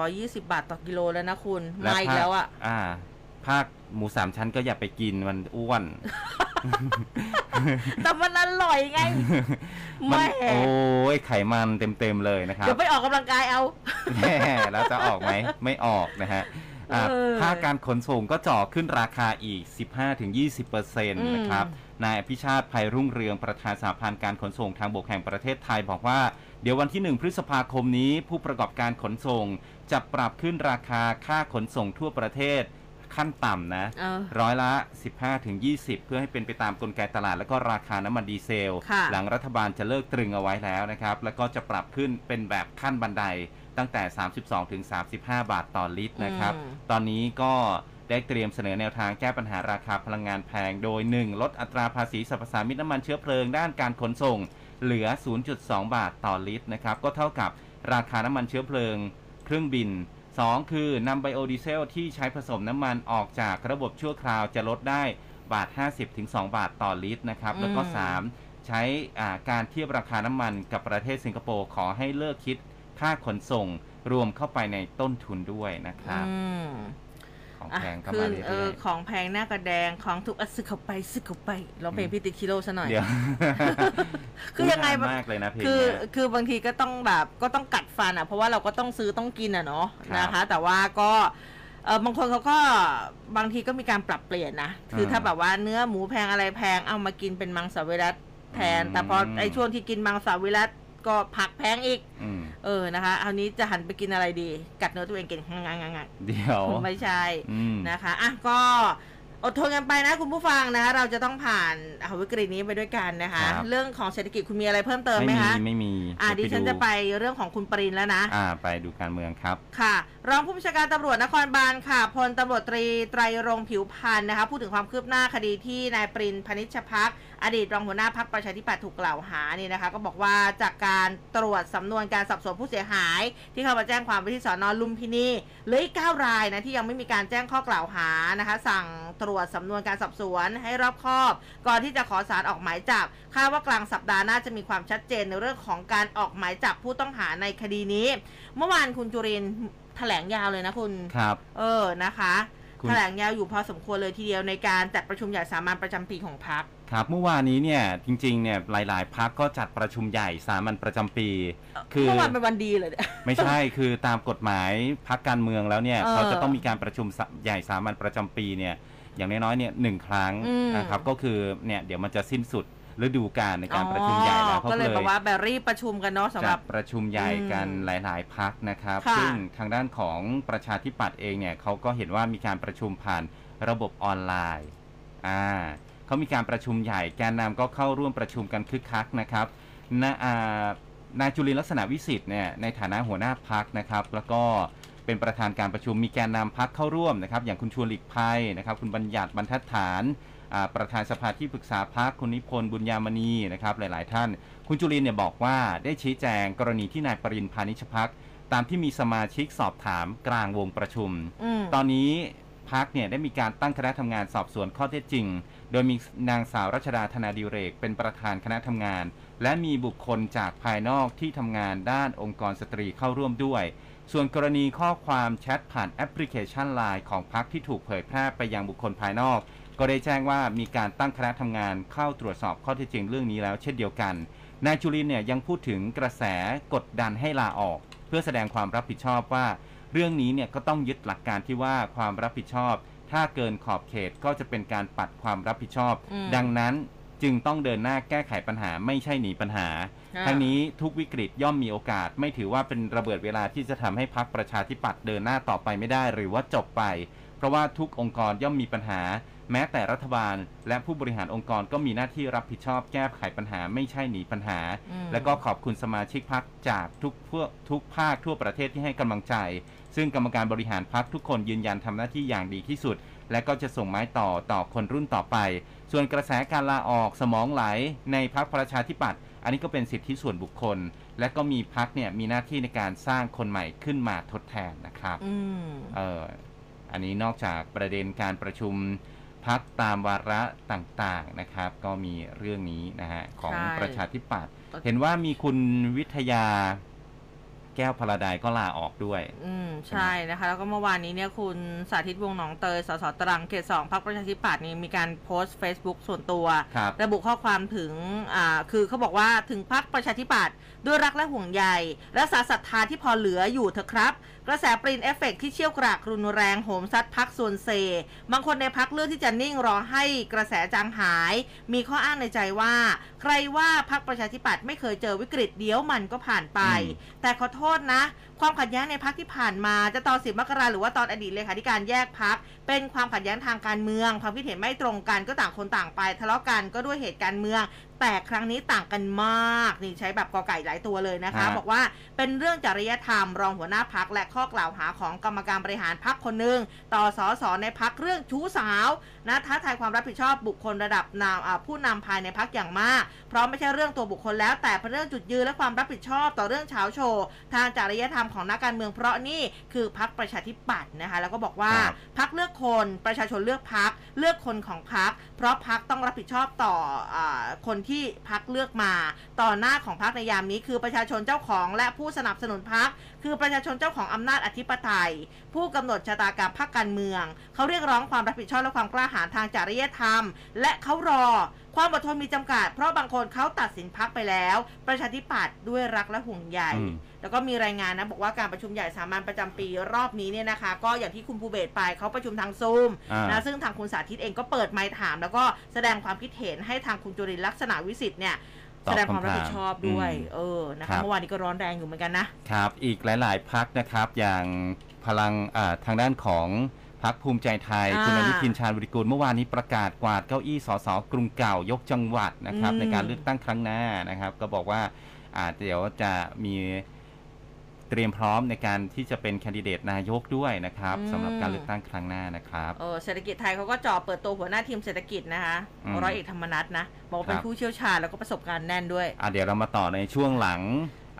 [SPEAKER 2] 220 บาทต่อกิโลแล้วนะคุณ
[SPEAKER 3] และ
[SPEAKER 2] มาอีก
[SPEAKER 3] ภาค
[SPEAKER 2] แล้วอะ
[SPEAKER 3] อ่า ภาคหมูสามชั้นก็อย่าไปกินมันอ้วน
[SPEAKER 2] แต่มันอร่อยไง
[SPEAKER 3] มั
[SPEAKER 2] แม่
[SPEAKER 3] โอ้ยไขมันเต็มๆเลยนะครับ
[SPEAKER 2] เดี๋ยวไปออกกำลังกายเอา
[SPEAKER 3] แน่แล้วจะออกไหม ไม่ออกนะฮะอะ
[SPEAKER 2] เออ
[SPEAKER 3] ภาคการขนส่งก็จ่อขึ้นราคาอีก 15-20%นะครับ นายอภิชาติภัยรุ่งเรืองประธานสหพันธ์การขนส่งทางบกแห่งประเทศไทยบอกว่า เดี๋ยววันที่ 1 พฤษภาคมนี้ ผู้ประกอบการขนส่งจะปรับขึ้นราคาค่าขนส่งทั่วประเทศขั้นต่ำนะ
[SPEAKER 2] เออ
[SPEAKER 3] ร้อยละ 15-20 เพื่อให้เป็นไปตามกลไกตลาด และก็ราคาน้ำมันดีเซล
[SPEAKER 2] ค่ะ
[SPEAKER 3] หลังรัฐบาลจะเลิกตรึงเอาไว้แล้วนะครับ แล้วก็จะปรับขึ้นเป็นแบบขั้นบันไดตั้งแต่ 32-35 บาทต่อลิตรนะครับ
[SPEAKER 2] อืม
[SPEAKER 3] ตอนนี้ก็ ได้เตรียมเสนอแนวทางแก้ปัญหาราคาพลังงานแพง โดย 1 ลดอัตราภาษีสรรพสามิตน้ำมันเชื้อเพลิงด้านการขนส่ง เหลือ 0.2 บาทต่อลิตรนะครับ ก็เท่ากับราคาน้ำมันเชื้อเพลิง เครื่องบิน 2 คือนำไบโอดีเซลที่ใช้ผสมน้ำมันออกจากระบบชั่วคราวจะลดได้บาท 50ถึง2บาทต่อลิตรนะครับ แล้วก็
[SPEAKER 2] อืม
[SPEAKER 3] 3ใช้อ่าการเทียบราคาน้ำมันกับประเทศสิงคโปร์ขอให้เลิกคิดค่าขนส่งรวมเข้าไปในต้นทุนด้วยนะครับ
[SPEAKER 2] อืม
[SPEAKER 3] ของ
[SPEAKER 2] อะ
[SPEAKER 3] แพงก็
[SPEAKER 2] ขึ้
[SPEAKER 3] มานเรื่
[SPEAKER 2] เออ
[SPEAKER 3] อย
[SPEAKER 2] ของแพงหน้ากระแดงของถูกอะสึกเข้าไปสึกเข้าไปร้องเพลงพี่ติ๊กคิโลซะหน่อย
[SPEAKER 3] ๆเดี๋ยว
[SPEAKER 2] คือยังไง
[SPEAKER 3] พูดนานมากเลยนะเพลง
[SPEAKER 2] คือ
[SPEAKER 3] เนี้ย
[SPEAKER 2] คือบางทีก็ต้องแบบก็ต้องกัดฟันอะเพราะว่าเราก็ต้องซื้อต้องกินอะเนาะ
[SPEAKER 3] ครับ
[SPEAKER 2] นะคะ แต่ว่าก็เออบางคนเขาก็บางทีก็มีการปรับเปลี่ยนนะคือ
[SPEAKER 3] อ่า
[SPEAKER 2] ถ้าแบบว่าเนื้อหมูแพงอะไรแพงเอามากินเป็นมังสวิรัตแทน
[SPEAKER 3] อืม
[SPEAKER 2] แต่พอไอ้ช่วงที่กินมังสวิรัต ก็ผักแพงอีก
[SPEAKER 3] อืม
[SPEAKER 2] เออนะคะเอานี้จะหันไปกินอะไรดี กัดเนื้อตัวเองกินงางง
[SPEAKER 3] เดี๋ยว
[SPEAKER 2] ไม่ใช่
[SPEAKER 3] อืม
[SPEAKER 2] นะคะอะก็อดทนกันไปนะคุณผู้ฟังนะคะเราจะต้องผ่านอะวิกฤตนี้ไปด้วยกันนะคะ
[SPEAKER 3] ครับ
[SPEAKER 2] เรื่องของเศรษฐกิจคุณมีอะไรเพิ่มเติมไหม
[SPEAKER 3] ไม่มี
[SPEAKER 2] คะ
[SPEAKER 3] ไม่มี
[SPEAKER 2] อะดิ
[SPEAKER 3] เยว
[SPEAKER 2] ฉัน
[SPEAKER 3] ดู
[SPEAKER 2] จะไปเรื่องของคุณปรินแล้วนะ
[SPEAKER 3] อ่า ไปดูการเมืองครับ
[SPEAKER 2] ค่ะ รองผู้บัญชาการตำรวจนครบาลค่ะพลตำรวจตรีไตรรงค์ผิวพันธ์นะคะ พูดถึงความคืบหน้าคดีที่นายปรินพนิชพักอดีตรองหัวหน้าพักประชาธิปัตย์ถูกกล่าวหานี่นะคะ ก็บอกว่าจากการตรวจสำนวนการสอบสวนผู้เสียหาย ที่เข้ามาแจ้งความไว้ที่สอนอลุมพินีเหลืออีกเก้ารายนะที่ยังไม่มีการแจ้งข้อกล่าวหานะคะ สั่งตรวจสำนวนการสอบสวนให้รอบคอบ ก่อนที่จะขอสารออกหมายจับคาดว่ากลางสัปดาห์หน้าจะมีความชัดเจนในเรื่องของการออกหมายจับผู้ต้องหาในคดีนี้ เมื่อวานคุณจุรินทร์แถลงยาวเลยนะคุณ
[SPEAKER 3] ครับ
[SPEAKER 2] เออนะคะ
[SPEAKER 3] คุณ
[SPEAKER 2] แถลงยาวอยู่พอสมควรเลยทีเดียวในการจัดประชุมใหญ่สามัญประจำปีของพรรค
[SPEAKER 3] ครับเมื่อวานนี้เนี่ยจริงๆเนี่ยหลาย ๆพักก็จัดประชุมใหญ่สามัญประจำปี คือ
[SPEAKER 2] เมื่อวานเป็นวันดีเลยเนี่ย
[SPEAKER 3] ไม่ใช่คือตามกฎหมายพักการเมืองแล้วเนี่ย
[SPEAKER 2] เออ
[SPEAKER 3] เขาจะต้องมีการประชุมสะใหญ่สามัญประจำปีเนี่ยอย่างน้อยๆเนี่ยหนึ่งครั้ง
[SPEAKER 2] อืม
[SPEAKER 3] นะครับก็คือเนี่ยเดี๋ยวมันจะสิ้นสุด ฤดูกาลในการประชุมใหญ่แล้ว
[SPEAKER 2] อ๋อก็เลยแบบว่าแบบรีบประชุมกันเนาะสำห
[SPEAKER 3] จั
[SPEAKER 2] รั
[SPEAKER 3] ด
[SPEAKER 2] บ
[SPEAKER 3] ประชุมใหญ่กัน
[SPEAKER 2] อืม
[SPEAKER 3] หลาย ๆ พักนะครับ
[SPEAKER 2] ค่ะ
[SPEAKER 3] ซึ่งทางด้านของประชาธิปัตย์เองเนี่ยเขาก็เห็นว่ามีการประชุมผ่านระบบออนไลน์อ่าเขามีการประชุมใหญ่แกนนำก็เข้าร่วมประชุมกันคึกคักนะครับนาอ่านายจุลินลักษณะวิสิทธิ์เนี่ยในฐานะหัวหน้าพักนะครับ แล้วก็เป็นประธานการประชุมมีแกนนำพักเข้าร่วมนะครับ อย่างคุณชวนหลีกภัยนะครับ คุณบัญญัติบรรทัดฐานอ่า ประธานสภาที่ปรึกษาพักคุณนิพนธ์บุญญามณีนะครับหลาย ๆ ท่าน คุณจุลินเนี่ยบอกว่าได้ชี้แจงกรณีที่นายปรินพานิชพักตามที่มีสมาชิกสอบถามกลางวงประชุม
[SPEAKER 2] อืม
[SPEAKER 3] ตอนนี้พักเนี่ยได้มีการตั้งคณะทำงานสอบสวนข้อเท็จจริง โดยมีนางสาวรัชดาธนาดิเรก เป็นประธานคณะทำงาน และมีบุคคลจากภายนอกที่ทำงานด้านองค์กรสตรีเข้าร่วมด้วย ส่วนกรณีข้อความแชทผ่านแอปพลิเคชัน Line ของพักที่ถูกเผยแพร่ไปยังบุคคลภายนอก ก็ได้แจ้งว่ามีการตั้งคณะทำงานเข้าตรวจสอบข้อเท็จจริงเรื่องนี้แล้ว เช่นเดียวกัน นายจุลินเนี่ยยังพูดถึงกระแสกดดันให้ลาออก เพื่อแสดงความรับผิดชอบว่า เรื่องนี้เนี่ยก็ต้องยึดหลักการที่ว่าความรับผิดชอบ ถ้าเกินขอบเขตก็จะเป็นการปัดความรับผิดชอบ
[SPEAKER 2] อืม
[SPEAKER 3] ดังนั้นจึงต้องเดินหน้าแก้ไขปัญหาไม่ใช่หนีปัญหา
[SPEAKER 2] อ่า
[SPEAKER 3] ทั้งนี้ทุกวิกฤตย่อมมีโอกาส ไม่ถือว่าเป็นระเบิดเวลาที่จะทำให้พักประชาธิปัตย์เดินหน้าต่อไปไม่ได้หรือว่าจบไป เพราะว่าทุกองค์กรย่อมมีปัญหา แม้แต่รัฐบาล และผู้บริหารองค์กรก็มีหน้าที่รับผิดชอบแก้ไขปัญหาไม่ใช่หนีปัญหา
[SPEAKER 2] อืม
[SPEAKER 3] แล้วก็ขอบคุณสมาชิกพักจากทุกพวกทุกภาคทั่วประเทศที่ให้กำลังใจ ซึ่งกรรมการบริหารพักทุกคนยืนยันทำหน้าที่อย่างดีที่สุด และก็จะส่งไม้ต่อต่อคนรุ่นต่อไป ส่วนกระแสการลาออกสมองไหล ในพักประชาธิปัตย์อันนี้ก็เป็นสิทธิส่วนบุคคล และก็มีพักเนี่ยมีหน้าที่ในการสร้างคนใหม่ขึ้นมาทดแทนนะครับ
[SPEAKER 2] อืม
[SPEAKER 3] เอออันนี้นอกจากประเด็นการประชุม พักตามวาระต่างๆนะครับ ก็มีเรื่องนี้นะฮะของ
[SPEAKER 2] ใช่
[SPEAKER 3] ประชาธิปัตย์
[SPEAKER 2] ก็
[SPEAKER 3] เห็นว่ามีคุณวิทยาแก้วภราดัยก็ลาออกด้วย
[SPEAKER 2] อืมใช่นะคะ แล้วก็เมื่อวานนี้เนี่ยคุณสาธิตวงศ์หนองเตยสสตรังเขตสองพรรคประชาธิปัตย์นี่มีการโพสต์ Facebook ส่วนตัว
[SPEAKER 3] ครับ
[SPEAKER 2] ระบุข้อความถึงอ่าคือเขาบอกว่าถึงพรรคประชาธิปัตย์ด้วยรักและห่วงใยรักษาศรัทธาที่พอเหลืออยู่เถอะครับ กระแสปริญญ์ที่เชี่ยวกรากรุนแรงโหมซัดพรรคซวนเซ บางคนในพักเลือกที่จะนิ่งรอให้กระแสจางหาย มีข้ออ้างในใจว่า ใครว่าพักประชาธิปัตย์ไม่เคยเจอวิกฤตเดี๋ยวมันก็ผ่านไป
[SPEAKER 3] อืม
[SPEAKER 2] แต่ขอโทษนะ ความขัดแย้งในพักที่ผ่านมาจะตอนสิบมกราหรือว่าตอนอดีตเลขาธิการแยกพักเป็นความขัดแย้งทางการเมืองความคิดเห็นไม่ตรงกันก็ต่างคนต่างไป ทะเลาะกันก็ด้วยเหตุการณ์เมือง แต่ครั้งนี้ต่างกันมากนี่ใช้แบบกอไก่หลายตัวเลยนะคะ
[SPEAKER 3] ฮะ
[SPEAKER 2] บอกว่าเป็นเรื่องจริยธรรมรองหัวหน้าพักและข้อกล่าวหาของกรรมการบริหารพักคนหนึ่งต่อสอสอในพักเรื่องชู้สาวนะท้าทายความรับผิดชอบบุคคลระดับนามอ่าผู้นำภายในพักอย่างมาก เพราะไม่ใช่เรื่องตัวบุคคลแล้วแต่เป็นเรื่องจุดยืนและความรับผิดชอบต่อเรื่องเช้าโชว์ทางจริยธรรมของนักการเมืองเพราะนี่คือพักประชาธิปัตย์นะคะแล้วก็บอกว่า
[SPEAKER 3] ครับ
[SPEAKER 2] พักเลือกคนประชาชนเลือกพักเลือกคนของพักเพราะพักต้องรับผิดชอบต่ออาคนที่พักเลือกมา ต่อหน้าของพักในยามนี้ คือประชาชนเจ้าของและผู้สนับสนุนพักคือประชาชนเจ้าของอำนาจอธิปไตย ผู้กำหนดชะตากรรมพักการเมือง เขาเรียกร้องความรับผิดชอบและความกล้าหาญทางจริยธรรม และเขารอ ความอดทนมีจำกัด เพราะบางคนเขาตัดสินพักไปแล้ว ประชาธิปัตย์ด้วยรักและห่วงใย
[SPEAKER 3] อืม
[SPEAKER 2] แล้วก็มีรายงานนะ บอกว่าการประชุมใหญ่สามัญประจำปีรอบนี้เนี่ยนะคะ ก็อย่างที่คุณภูเบศรไปเขาประชุมทางซูม
[SPEAKER 3] อ่า
[SPEAKER 2] นะซึ่งทางคุณสาธิตเองก็เปิดไมค์ถาม แล้วก็แสดงความคิดเห็นให้ทางคุณจุรินทร์ลักษณะวิสิทธิ์เนี่ย
[SPEAKER 3] ตอบ
[SPEAKER 2] แสดงความรับผิดชอบด้วย
[SPEAKER 3] คำถาม
[SPEAKER 2] เออ นะ
[SPEAKER 3] ครั
[SPEAKER 2] คะ
[SPEAKER 3] บ
[SPEAKER 2] เมื่อวานนี้ก็ร้อนแรงอยู่เหมือนกันนะ
[SPEAKER 3] ครับ อีกหลาย ๆ พักนะครับ อย่างพลังอ่าทางด้านของ พักภูมิใจไทย
[SPEAKER 2] อ่า
[SPEAKER 3] คุณอนุทินชาญวิริกูลเมื่อวานนี้ประกาศกวาดเก้าอี้สสกรุงเก่ายกจังหวัดนะครับ
[SPEAKER 2] อืม
[SPEAKER 3] ในการเลือกตั้งครั้งหน้านะครับ ก็บอกว่าอาจเดี๋ยวจะมีเตรียมพร้อมในการที่จะเป็นแคนดิเดตนายกด้วยนะครับสำหรับการเลือกตั้งครั้งหน้านะครับ
[SPEAKER 2] เออเศรษฐกิจไทยเขาก็จ่อเปิดตัวหัวหน้าทีมเศรษฐกิจนะคะ
[SPEAKER 3] อืม
[SPEAKER 2] ร้อยเอกธรรมนัฐนะบอกว่าเป็น
[SPEAKER 3] ครับ
[SPEAKER 2] ผู้เชี่ยวชาญแล้วก็ประสบการณ์แน่นด้วย
[SPEAKER 3] อะเดี๋ยวเรามาต่อในช่วงหลัง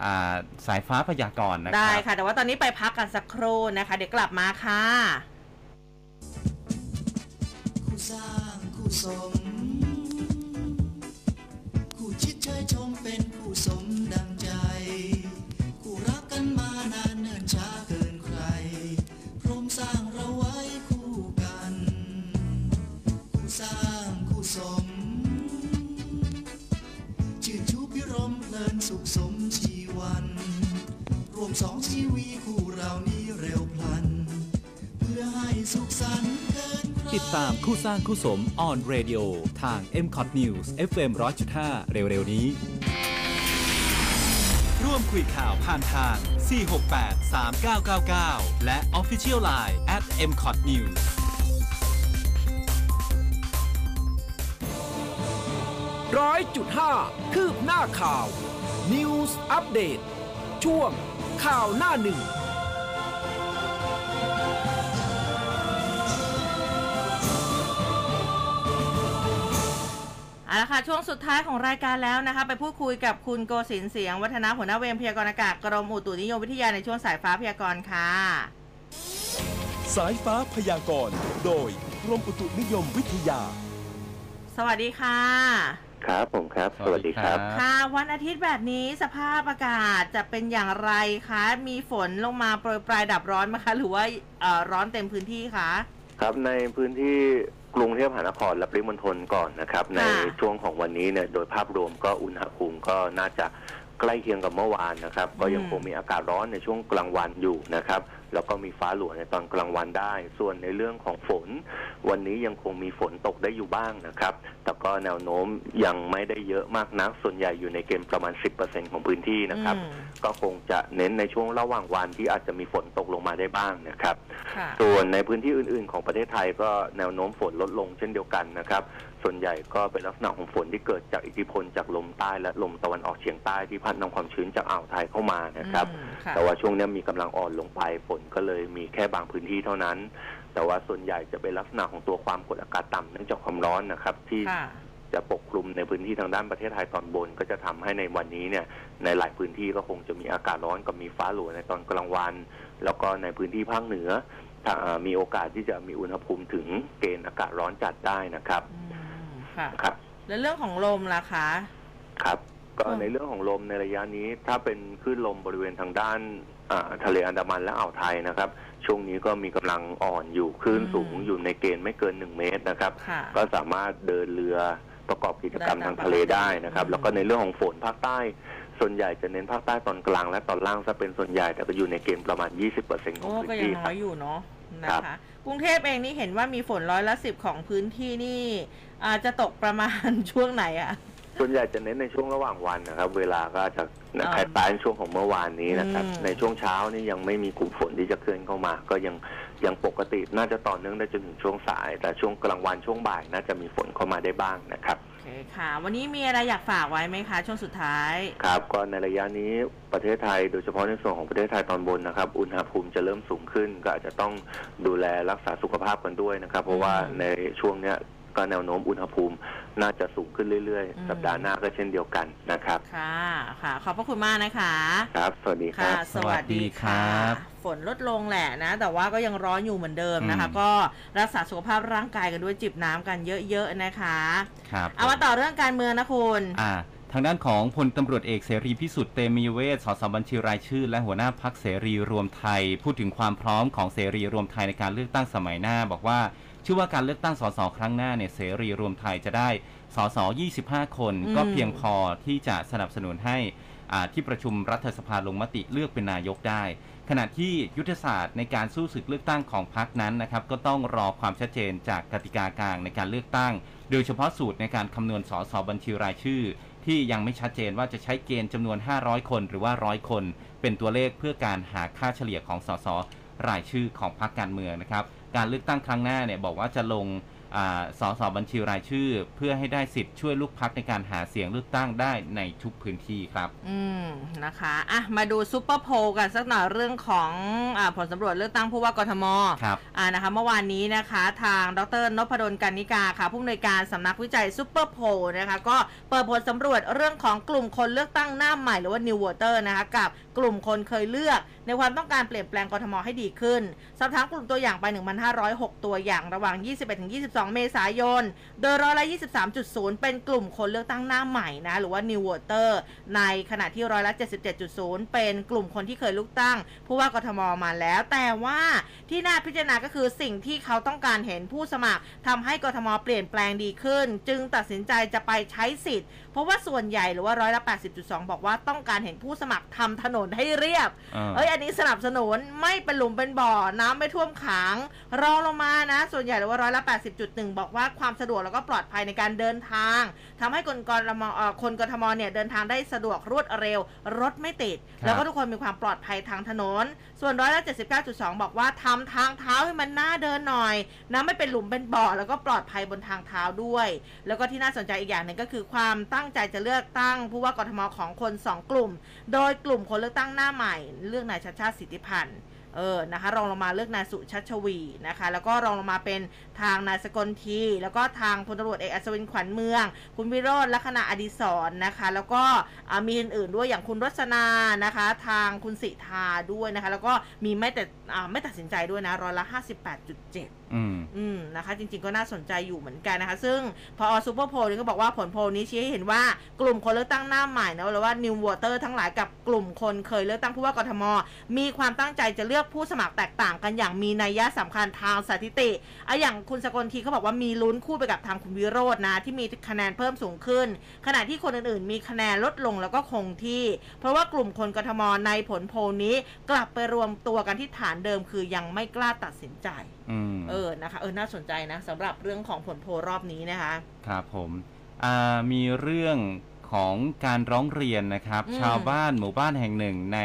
[SPEAKER 3] อ่าสายฟ้าพยากรณ์นะค
[SPEAKER 2] ได้
[SPEAKER 3] รับ
[SPEAKER 2] ค่ะ แต่ว่าตอนนี้ไปพักกันสักครู่นะคะ เดี๋ยวกลับมาค่ะ
[SPEAKER 4] คู่ สร้างคู่สม คู่ชิดเชยชมเป็นคู่สมดังใจ คู่รักกันมานานเนิ่นช้าเกินใคร พรมสร้างเราไว้คู่กัน คู่สร้างคู่สม ชื่นชูพิรมเพลินสุขสมชีวันรวมสองชีวีคู่เรานี้เร็วพลัน เพื่อให้สุขสันต์
[SPEAKER 5] ติดตามคู่สร้างคู่สม on radio ทาง m c o t News FM 100.5 เร็ว ๆ นี้ ร่วมคุยข่าวผ่านทาง 468 3999 และ Official Line at m c o t News
[SPEAKER 1] ร้อยจุดห้าคืบหน้าข่าว News อัปเดตช่วงข่าวหน้าหนึ่ง
[SPEAKER 2] เอาละค่ะช่วงสุดท้ายของรายการแล้วนะคะ ไปพูดคุยกับคุณโกศินทร์เสียง วัฒนาหัวหน้าเวรพยากรณ์อากาศกรมอุตุนิยมวิทยาในช่วงสายฟ้าพยากรณ์ค่ะ
[SPEAKER 6] สายฟ้าพยากรณ์โดยกรมอุตุนิยมวิทยา
[SPEAKER 2] สวัสดีค่ะ
[SPEAKER 7] ครับผมครับ สวัสดีครับ
[SPEAKER 2] ค่ะ วันอาทิตย์แบบนี้สภาพอากาศจะเป็นอย่างไรคะ มีฝนลงมาโปรยปลายดับร้อนไหมคะ หรือว่าเอ่อร้อนเต็มพื้นที่คะ
[SPEAKER 7] ครับในพื้นที่ กรุงเทพมหานครและปริมณฑลก่อนนะครับ ในช่วงของวันนี้เนี่ยโดยภาพรวมก็อุณหภูมิก็น่าจะใกล้เคียงกับเมื่อวานนะครับ ก็ยังคงมีอากาศร้อนในช่วงกลางวันอยู่นะครับ แล้วก็มีฟ้าหลวงในตอนกลางวันได้ ส่วนในเรื่องของฝน วันนี้ยังคงมีฝนตกได้อยู่บ้างนะครับ แต่ก็แนวโน้มยังไม่ได้เยอะมากนัก ส่วนใหญ่อยู่ในเกณฑ์ประมาณ 10%ของพื้นที่นะครับ
[SPEAKER 2] อืม
[SPEAKER 7] ก็คงจะเน้นในช่วงระหว่างวันที่อาจจะมีฝนตกลงมาได้บ้างนะครับ
[SPEAKER 2] ค่ะ
[SPEAKER 7] ส่วนในพื้นที่อื่น ๆ ของประเทศไทยก็แนวโน้มฝนลดลงเช่นเดียวกันนะครับ ส่วนใหญ่ก็เป็นลักษณะของฝนที่เกิดจากอิทธิพลจากลมใต้และลมตะวันออกเฉียงใต้ที่พัดนำความชื้นจากอ่าวไทยเข้ามานะครับ
[SPEAKER 2] อืมค่ะ
[SPEAKER 7] แต่ว่าช่วงนี้มีกำลังอ่อนลงไปฝนก็เลยมีแค่บางพื้นที่เท่านั้น แต่ว่าส่วนใหญ่จะเป็นลักษณะของตัวความกดอากาศต่ำเนื่องจากความร้อนนะครับที่
[SPEAKER 2] ค่ะ
[SPEAKER 7] จะปกคลุมในพื้นที่ทางด้านประเทศไทยตอนบน ก็จะทำให้ในวันนี้เนี่ยในหลายพื้นที่ก็คงจะมีอากาศร้อนกับมีฟ้าหลวในตอนกลางวัน แล้วก็ในพื้นที่ภาคเหนือถ้าอ่ามีโอกาสที่จะมีอุณหภูมิถึงเกณฑ์อากาศร้อนจัดได้นะครับ
[SPEAKER 2] อืม ค่ะ
[SPEAKER 7] ครับ
[SPEAKER 2] แล้วเรื่องของลมล่ะคะ
[SPEAKER 7] ครับ ก็
[SPEAKER 2] อืม
[SPEAKER 7] ในเรื่องของลมในระยะนี้ ถ้าเป็นคลื่นลมบริเวณทางด้านอ่าทะเลอันดามันและอ่าวไทยนะครับ ช่วงนี้ก็มีกำลังอ่อนอยู่คลื่นสูงอยู่ในเกณฑ์ไม่เกินหนึ่งเมตรนะครับ
[SPEAKER 2] ค่ะ
[SPEAKER 7] ก็สามารถเดินเรือประกอบกิจกรรม
[SPEAKER 2] ได้ตาม
[SPEAKER 7] ทางทะเลได้นะครับ
[SPEAKER 2] อืม
[SPEAKER 7] แล้วก็ในเรื่องของฝนภาคใต้ ส่วนใหญ่จะเน้นภาคใต้ตอนกลางและตอนล่างซะเป็นส่วนใหญ่แต่ก็อยู่ในเกณฑ์ประมาณ 20%ของ
[SPEAKER 2] โอ้
[SPEAKER 7] พื้
[SPEAKER 2] ก็
[SPEAKER 7] น
[SPEAKER 2] ยัง
[SPEAKER 7] ที่
[SPEAKER 2] น้
[SPEAKER 7] ค
[SPEAKER 2] อ
[SPEAKER 7] รับ
[SPEAKER 2] ยอยู่เนาะนะ
[SPEAKER 7] ครั
[SPEAKER 2] คะ
[SPEAKER 7] บ
[SPEAKER 2] กรุงเทพเองนี่เห็นว่ามีฝนร้อยละสิบของพื้นที่นี่ อาจจะตกประมาณ ช่วงไหนอะ
[SPEAKER 7] ส่วนใหญ่จะเน้นในช่วงระหว่างวันนะครับ เวลาก็จะ
[SPEAKER 2] อ๋อ
[SPEAKER 7] คล้ายๆช่วงของเมื่อวานนี้นะครับ
[SPEAKER 2] อืม
[SPEAKER 7] ในช่วงเช้านี่ยังไม่มีกลุ่มฝนที่จะเคลื่อนเข้ามา ก็ยังยังปกติน่าจะต่อเนื่องได้จนถึงช่วงสาย แต่ช่วงกลางวันช่วงบ่ายน่าจะมีฝนเข้ามาได้บ้างนะครับ
[SPEAKER 2] โอเคค่ะ วันนี้มีอะไรอยากฝากไว้ไหมคะ ช่วงสุดท้าย
[SPEAKER 7] ครับก็ในระยะนี้ประเทศไทย โดยเฉพาะในส่วนของประเทศไทยตอนบนนะครับ อุณหภูมิจะเริ่มสูงขึ้น ก็อาจจะต้องดูแลรักษาสุขภาพกันด้วยนะครับ เพราะว่า
[SPEAKER 2] อืม
[SPEAKER 7] ในช่วงเนี้ย ก็แนวโน้มอุณหภูมิน่าจะสูงขึ้นเรื่อย
[SPEAKER 2] อืม
[SPEAKER 7] ๆสัปดาห์หน้าก็เช่นเดียวกันนะครับ
[SPEAKER 2] ค่ะ ค่ะ ขอบพระคุณมากนะคะ
[SPEAKER 7] ครับ สวัสดีค
[SPEAKER 2] ค่ะ
[SPEAKER 7] รับ
[SPEAKER 2] สวัสดีค่ะ
[SPEAKER 3] สวัสดีครับ
[SPEAKER 2] ฝนลดลงแหละนะ แต่ว่าก็ยังร้อนอยู่เหมือนเดิมนะคะ
[SPEAKER 3] อืม
[SPEAKER 2] ก็รักษาสุขภาพร่างกายกันด้วยจิบน้ำกันเยอะๆนะคะ
[SPEAKER 3] ครับ
[SPEAKER 2] เอามาต่อเรื่องการเมืองนะคุณ
[SPEAKER 3] อ่าทางด้านของพลตำรวจเอกเสรีพิสุทธิ์เตมีเวชสสบัญชีรายชื่อ และหัวหน้าพักเสรีรวมไทย พูดถึงความพร้อมของเสรีรวมไทยในการเลือกตั้งสมัยหน้า บอกว่าเชื่อว่าการเลือกตั้งสสครั้งหน้าเนี่ยเสรีรวมไทยจะได้สส25 คน
[SPEAKER 2] อืม
[SPEAKER 3] ก็เพียงพอที่จะสนับสนุนให้อ่าที่ประชุมรัฐสภาลงมติเลือกเป็นนายกได้ ขณะที่ยุทธศาสตร์ในการสู้ศึกเลือกตั้งของพรรคนั้นนะครับก็ต้องรอความชัดเจนจากกติกากลางในการเลือกตั้ง โดยเฉพาะสูตรในการคำนวณสสบัญชีรายชื่อ ที่ยังไม่ชัดเจนว่าจะใช้เกณฑ์จำนวน 500 คนหรือว่า100คน เป็นตัวเลขเพื่อการหาค่าเฉลี่ยของสสรายชื่อของพรรคการเมืองนะครับ การเลือกตั้งครั้งหน้าเนี่ยบอกว่าจะลง สสบัญชีรายชื่อ เพื่อให้ได้สิทธิ์ช่วยลูกพรรคในการหาเสียงเลือกตั้งได้ในทุกพื้นที่ครับ
[SPEAKER 2] อืมนะคะอะมาดูซูเปอร์โพลกันสักหน่อยเรื่องของอาผลสำรวจเลือกตั้งผู้ว่ากทม
[SPEAKER 3] ครับ
[SPEAKER 2] อ่านะคะเมื่อวานนี้นะคะ ทางดรนพดลกรรณิกาค่ะ ผู้อำนวยการสำนักวิจัยซูเปอร์โพลนะคะก็เปิดผลสำรวจเรื่องของกลุ่มคนเลือกตั้งหน้าใหม่หรือว่า New Voter นะคะกับกลุ่มคนเคยเลือก ในความต้องการเปลี่ยนแปลงกทมให้ดีขึ้นสอบถามกลุ่มตัวอย่างไป 1,506 ตัวอย่างระหว่าง 21-22 2 เมษายน โดยร้อยละ 23.0 เป็นกลุ่มคนเลือกตั้งหน้าใหม่นะ หรือว่า New Voter ในขณะที่ร้อยละ 77.0 เป็นกลุ่มคนที่เคยเลือกตั้ง ผู้ว่ากทมมาแล้ว แต่ว่าที่น่าพิจารณาก็คือสิ่งที่เขาต้องการเห็นผู้สมัครทำให้กทมเปลี่ยนแปลงดีขึ้น จึงตัดสินใจจะไปใช้สิทธิ์ เพราะว่าส่วนใหญ่หรือว่าร้อยละ 80.2 บอกว่าต้องการเห็นผู้สมัครทำถนนให้เรียบ
[SPEAKER 3] อ่า
[SPEAKER 2] เอ้ยอันนี้สนับสนุนไม่เป็นหลุมเป็นบ่อน้ำไม่ท่วมขัง รองลงมานะ ส่วนใหญ่หรือว่าร้อยละ 80.1 บอกว่าความสะดวกแล้วก็ปลอดภัยในการเดินทางทำให้คนกรมเอ่อคนกทมเนี่ยเดินทางได้สะดวกรวดเร็ว รถไม่ติด
[SPEAKER 3] ครับ
[SPEAKER 2] แล้วก็ทุกคนมีความปลอดภัยทางถนน ส่วนร้อยละ 79.2 บอกว่าทำทางเท้าให้มันน่าเดินหน่อยนะไม่เป็นหลุมเป็นบ่อแล้วก็ปลอดภัยบนทางเท้าด้วย แล้วก็ที่น่าสนใจอีกอย่างหนึ่งก็คือความตั้งงใจจะเลือกตั้งผู้ว่ากทมของคนสองกลุ่ม โดยกลุ่มคนเลือกตั้งหน้าใหม่ เลือกนายชัดชาติสิทธิพันธ์เออนะคะรองลงมาเลือกนายสุชัชวีนะคะ แล้วก็รองลงมาเป็น ทางนายสกลที แล้วก็ทางพลตำรวจเอกอัศวินขวัญเมือง คุณวิโรจน์ลักษณะอดิศรนะคะ แล้วก็อ่ามีอื่น ๆ ด้วยอย่างคุณรสนานะคะ ทางคุณสิทาด้วยนะคะ แล้วก็มีไม่แต่อ่าไม่ตัดสินใจด้วยนะร้อยละ 58.7
[SPEAKER 3] อืม
[SPEAKER 2] อืมนะคะ จริง ๆ ก็น่าสนใจอยู่เหมือนกันนะคะ ซึ่งพอซูเปอร์โพลนี่ก็บอกว่าผลโพลนี้ชี้ให้เห็นว่ากลุ่มคนเลือกตั้งหน้าใหม่นะหรือว่า New Voter ทั้งหลายกับกลุ่มคนเคยเลือกตั้งผู้ว่ากทม มีความตั้งใจจะเลือกผู้สมัครแตกต่างกันอย่างมีนัยยะสำคัญทางสถิติอะอย่างคุณสกลทีเขาบอกว่ามีลุ้นคู่ไปกับทางคุณวิโรจน์นะ ที่มีคะแนนเพิ่มสูงขึ้น ขณะที่คนอื่นๆ มีคะแนนลดลงแล้วก็คงที่ เพราะว่ากลุ่มคนกทมในผลโพลนี้กลับไปรวมตัวกันที่ฐานเดิม คือยังไม่กล้าตัดสินใจ
[SPEAKER 3] อืม
[SPEAKER 2] เออนะคะเออน่าสนใจนะสำหรับเรื่องของผลโพลรอบนี้นะคะ
[SPEAKER 3] ครับผมอ่ามีเรื่องของการร้องเรียนนะครับ
[SPEAKER 2] อืม
[SPEAKER 3] ชาวบ้านหมู่บ้านแห่งหนึ่งใน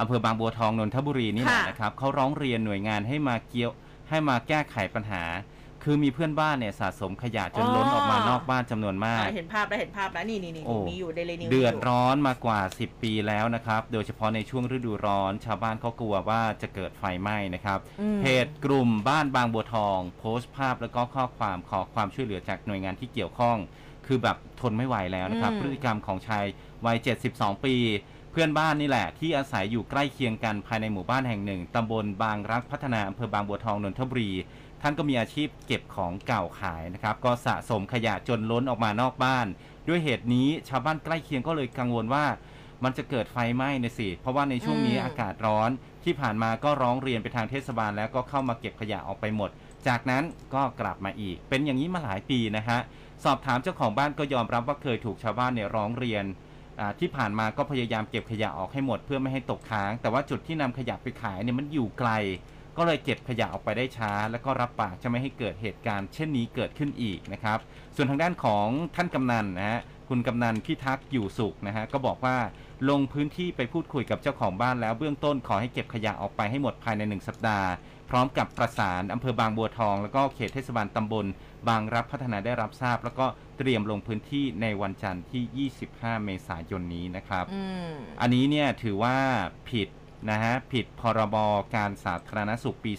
[SPEAKER 3] อำเภอบางบัวทองนนทบุรีนี่แหละ
[SPEAKER 2] ค่ะ
[SPEAKER 3] นะครับเขาร้องเรียนหน่วยงานให้มาเกี่ยว ให้มาแก้ไขปัญหา คือมีเพื่อนบ้านเนี่ยสะสมขยะจนล้นออกมานอกบ้านจำนวนมาก
[SPEAKER 2] อะเห็นภาพแล้วเห็นภาพแล้วนี่นี่นี่
[SPEAKER 3] โอ้
[SPEAKER 2] มีอยู่เดลนิว
[SPEAKER 3] เดือดร้อนมากว่า 10 ปีแล้วนะครับ โดยเฉพาะในช่วงฤดูร้อน ชาวบ้านเขากลัวว่าจะเกิดไฟไหม้นะครับเพจกลุ่มบ้านบางบัวทอง โพสต์ภาพแล้วก็ข้อความขอความช่วยเหลือจากหน่วยงานที่เกี่ยวข้อง คือแบบทนไม่ไหวแล้วนะครับ
[SPEAKER 2] อืม
[SPEAKER 3] พฤติกรรมของชายวัย 72 ปีเพื่อนบ้านนี่แหละ ที่อาศัยอยู่ใกล้เคียงกันภายในหมู่บ้านแห่งหนึ่งตำบลบางรักพัฒนาอำเภอบางบัวทองนนทบุรี ท่านก็มีอาชีพเก็บของเก่าขายนะครับ ก็สะสมขยะจนล้นออกมานอกบ้าน ด้วยเหตุนี้ชาวบ้านใกล้เคียงก็เลยกังวลว่า มันจะเกิดไฟไหม้นะสิ เพราะว่าในช่วงนี้
[SPEAKER 2] อืม
[SPEAKER 3] อากาศร้อน ที่ผ่านมาก็ร้องเรียนไปทางเทศบาล แล้วก็เข้ามาเก็บขยะออกไปหมด จากนั้นก็กลับมาอีก เป็นอย่างนี้มาหลายปีนะฮะสอบถามเจ้าของบ้านก็ยอมรับว่าเคยถูกชาวบ้านเนี่ยร้องเรียนอ่า ที่ผ่านมาก็พยายามเก็บขยะออกให้หมดเพื่อไม่ให้ตกค้าง แต่ว่าจุดที่นำขยะไปขายเนี่ยมันอยู่ไกล ก็เลยเก็บขยะออกไปได้ช้า แล้วก็รับปากจะไม่ให้เกิดเหตุการณ์ เช่นนี้เกิดขึ้นอีกนะครับ ส่วนทางด้านของท่านกำนันนะฮะคุณกำนันพิทักษ์อยู่สุขนะฮะก็บอกว่าลงพื้นที่ไปพูดคุยกับเจ้าของบ้านแล้วเบื้องต้นขอให้เก็บขยะออกไปให้หมดภายในหนึ่งสัปดาห์ พร้อมกับประสานอำเภอบางบัวทอง แล้วก็เขตเทศบาลตำบล บางรับพัฒนาได้รับทราบ แล้วก็เตรียมลงพื้นที่ในวันจันทร์ที่ 25 เมษายนนี้นะครับ
[SPEAKER 2] อืม
[SPEAKER 3] อันนี้เนี่ยถือว่าผิดนะฮะผิดพรบการสาธารณสุขปี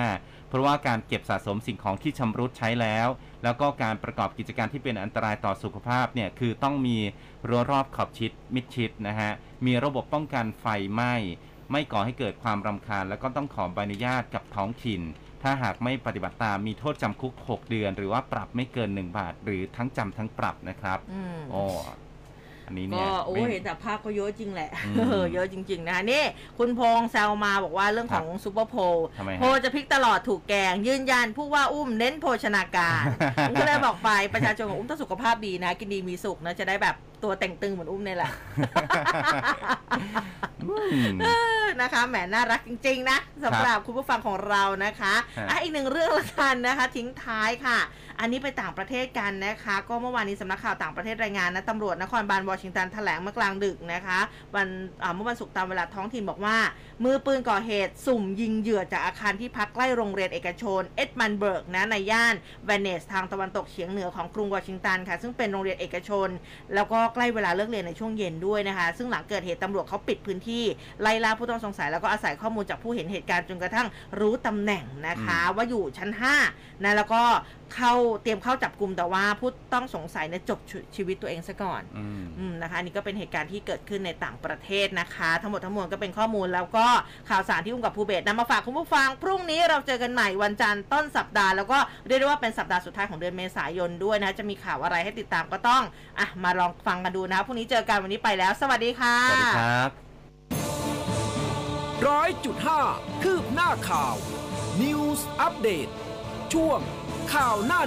[SPEAKER 3] 35 เพราะว่าการเก็บสะสมสิ่งของที่ชำรุดใช้แล้ว แล้วก็การประกอบกิจการที่เป็นอันตรายต่อสุขภาพเนี่ยคือต้องมีรั้วรอบขอบชิดมิดชิดนะฮะมีระบบป้องกันไฟไหม้ไม่ก่อให้เกิดความรำคาญ แล้วก็ต้องขอใบอนุญาตกับท้องถิ่น ถ้าหากไม่ปฏิบัติตามมีโทษจำคุก 6 เดือน หรือว่าปรับไม่เกิน 1 บาท หรือทั้งจำทั้งปรับนะครับ
[SPEAKER 2] อืม
[SPEAKER 3] โอ้อันนี้เนี่
[SPEAKER 2] ก็
[SPEAKER 3] ย
[SPEAKER 2] โอ้
[SPEAKER 3] ไม่
[SPEAKER 2] เห็นแต่ภาพก็เยอะจริงแหละ
[SPEAKER 3] อืม
[SPEAKER 2] เออเยอะจริง ๆ นะนี่ คุณพงษ์แซวมาบอกว่าเรื่องของซูเปอร์โพล
[SPEAKER 3] ทำไมฮะ
[SPEAKER 2] โพลจะพลิกตลอดถูกแกง ยืนยันผู้ว่าอุ้มเน้นโภชนาการผมก็เลยบอกไปประชาชนของอุ้มต้องสุขภาพดีนะ กินดีมีสุขนะจะได้แบบ ตัวแต่งตึงเหมือนอุ้มเนี่ยแหละ
[SPEAKER 3] อืม
[SPEAKER 2] เออนะคะแหมน่ารักจริง ๆ นะสำหรับคุณผู้ฟังของเรานะคะ
[SPEAKER 3] ฮะ
[SPEAKER 2] อะอีกหนึ่งเรื่องละกันนะคะ ทิ้งท้ายค่ะ อันนี้ไปต่างประเทศกันนะคะ ก็เมื่อวานนี้สำนักข่าวต่างประเทศรายงานนะตำรวจนครบาลวอชิงตันแถลงเมื่อกลางดึกนะคะ วันอ่าเมื่อวันศุกร์ตามเวลาท้องถิ่นบอกว่า มือปืนก่อเหตุสุ่มยิงเหยื่อจากอาคารที่พักใกล้โรงเรียนเอกชน เอ็ดมันเบิร์กนะในย่านเวเนสทางตะวันตกเฉียงเหนือของกรุงวอชิงตันค่ะ ซึ่งเป็นโรงเรียนเอกชน แล้วก็ใกล้เวลาเลิกเรียนในช่วงเย็นด้วยนะคะ ซึ่งหลังเกิดเหตุตำรวจเขาปิดพื้นที่ไล่ล่าผู้ต้องสงสัยแล้วก็อาศัยข้อมูลจากผู้เห็นเหตุการณ์จนกระทั่งรู้ตำแหน่งนะคะ ว่าอยู่ชั้น5นะแล้วก็เข้าเตรียมเข้าจับกลุ่มแต่ว่าผู้ต้องสงสัยเนี่ยจบชีชีวิตตัวเองซะก่อน
[SPEAKER 3] อืม
[SPEAKER 2] อืมนะคะอันนี้ก็เป็นเหตุการณ์ที่เกิดขึ้นในต่างประเทศนะคะ ทั้งหมดทั้งมวลก็เป็นข้อมูลแล้วก็ข่าวสารที่อุ้มกับภูเบศนำมาฝากคุณผู้ฟัง พรุ่งนี้เราเจอกันใหม่วันจันทร์ต้นสัปดาห์แล้วก็เรียกได้ว่าเป็นสัปดาห์สุดท้ายของเดือนเมษายนด้วยนะจะมีข่าวอะไรให้ติดตามก็ต้องอะมาลองฟังกันดูนะพรุ่งนี้เจอกันวันนี้ไปแล้ว สวัสดีค่ะ
[SPEAKER 3] สวัสดีครับ
[SPEAKER 1] ร้อยจุดห้าคืบหน้าข่าว News อัปเดตช่วง ข่าวหน้า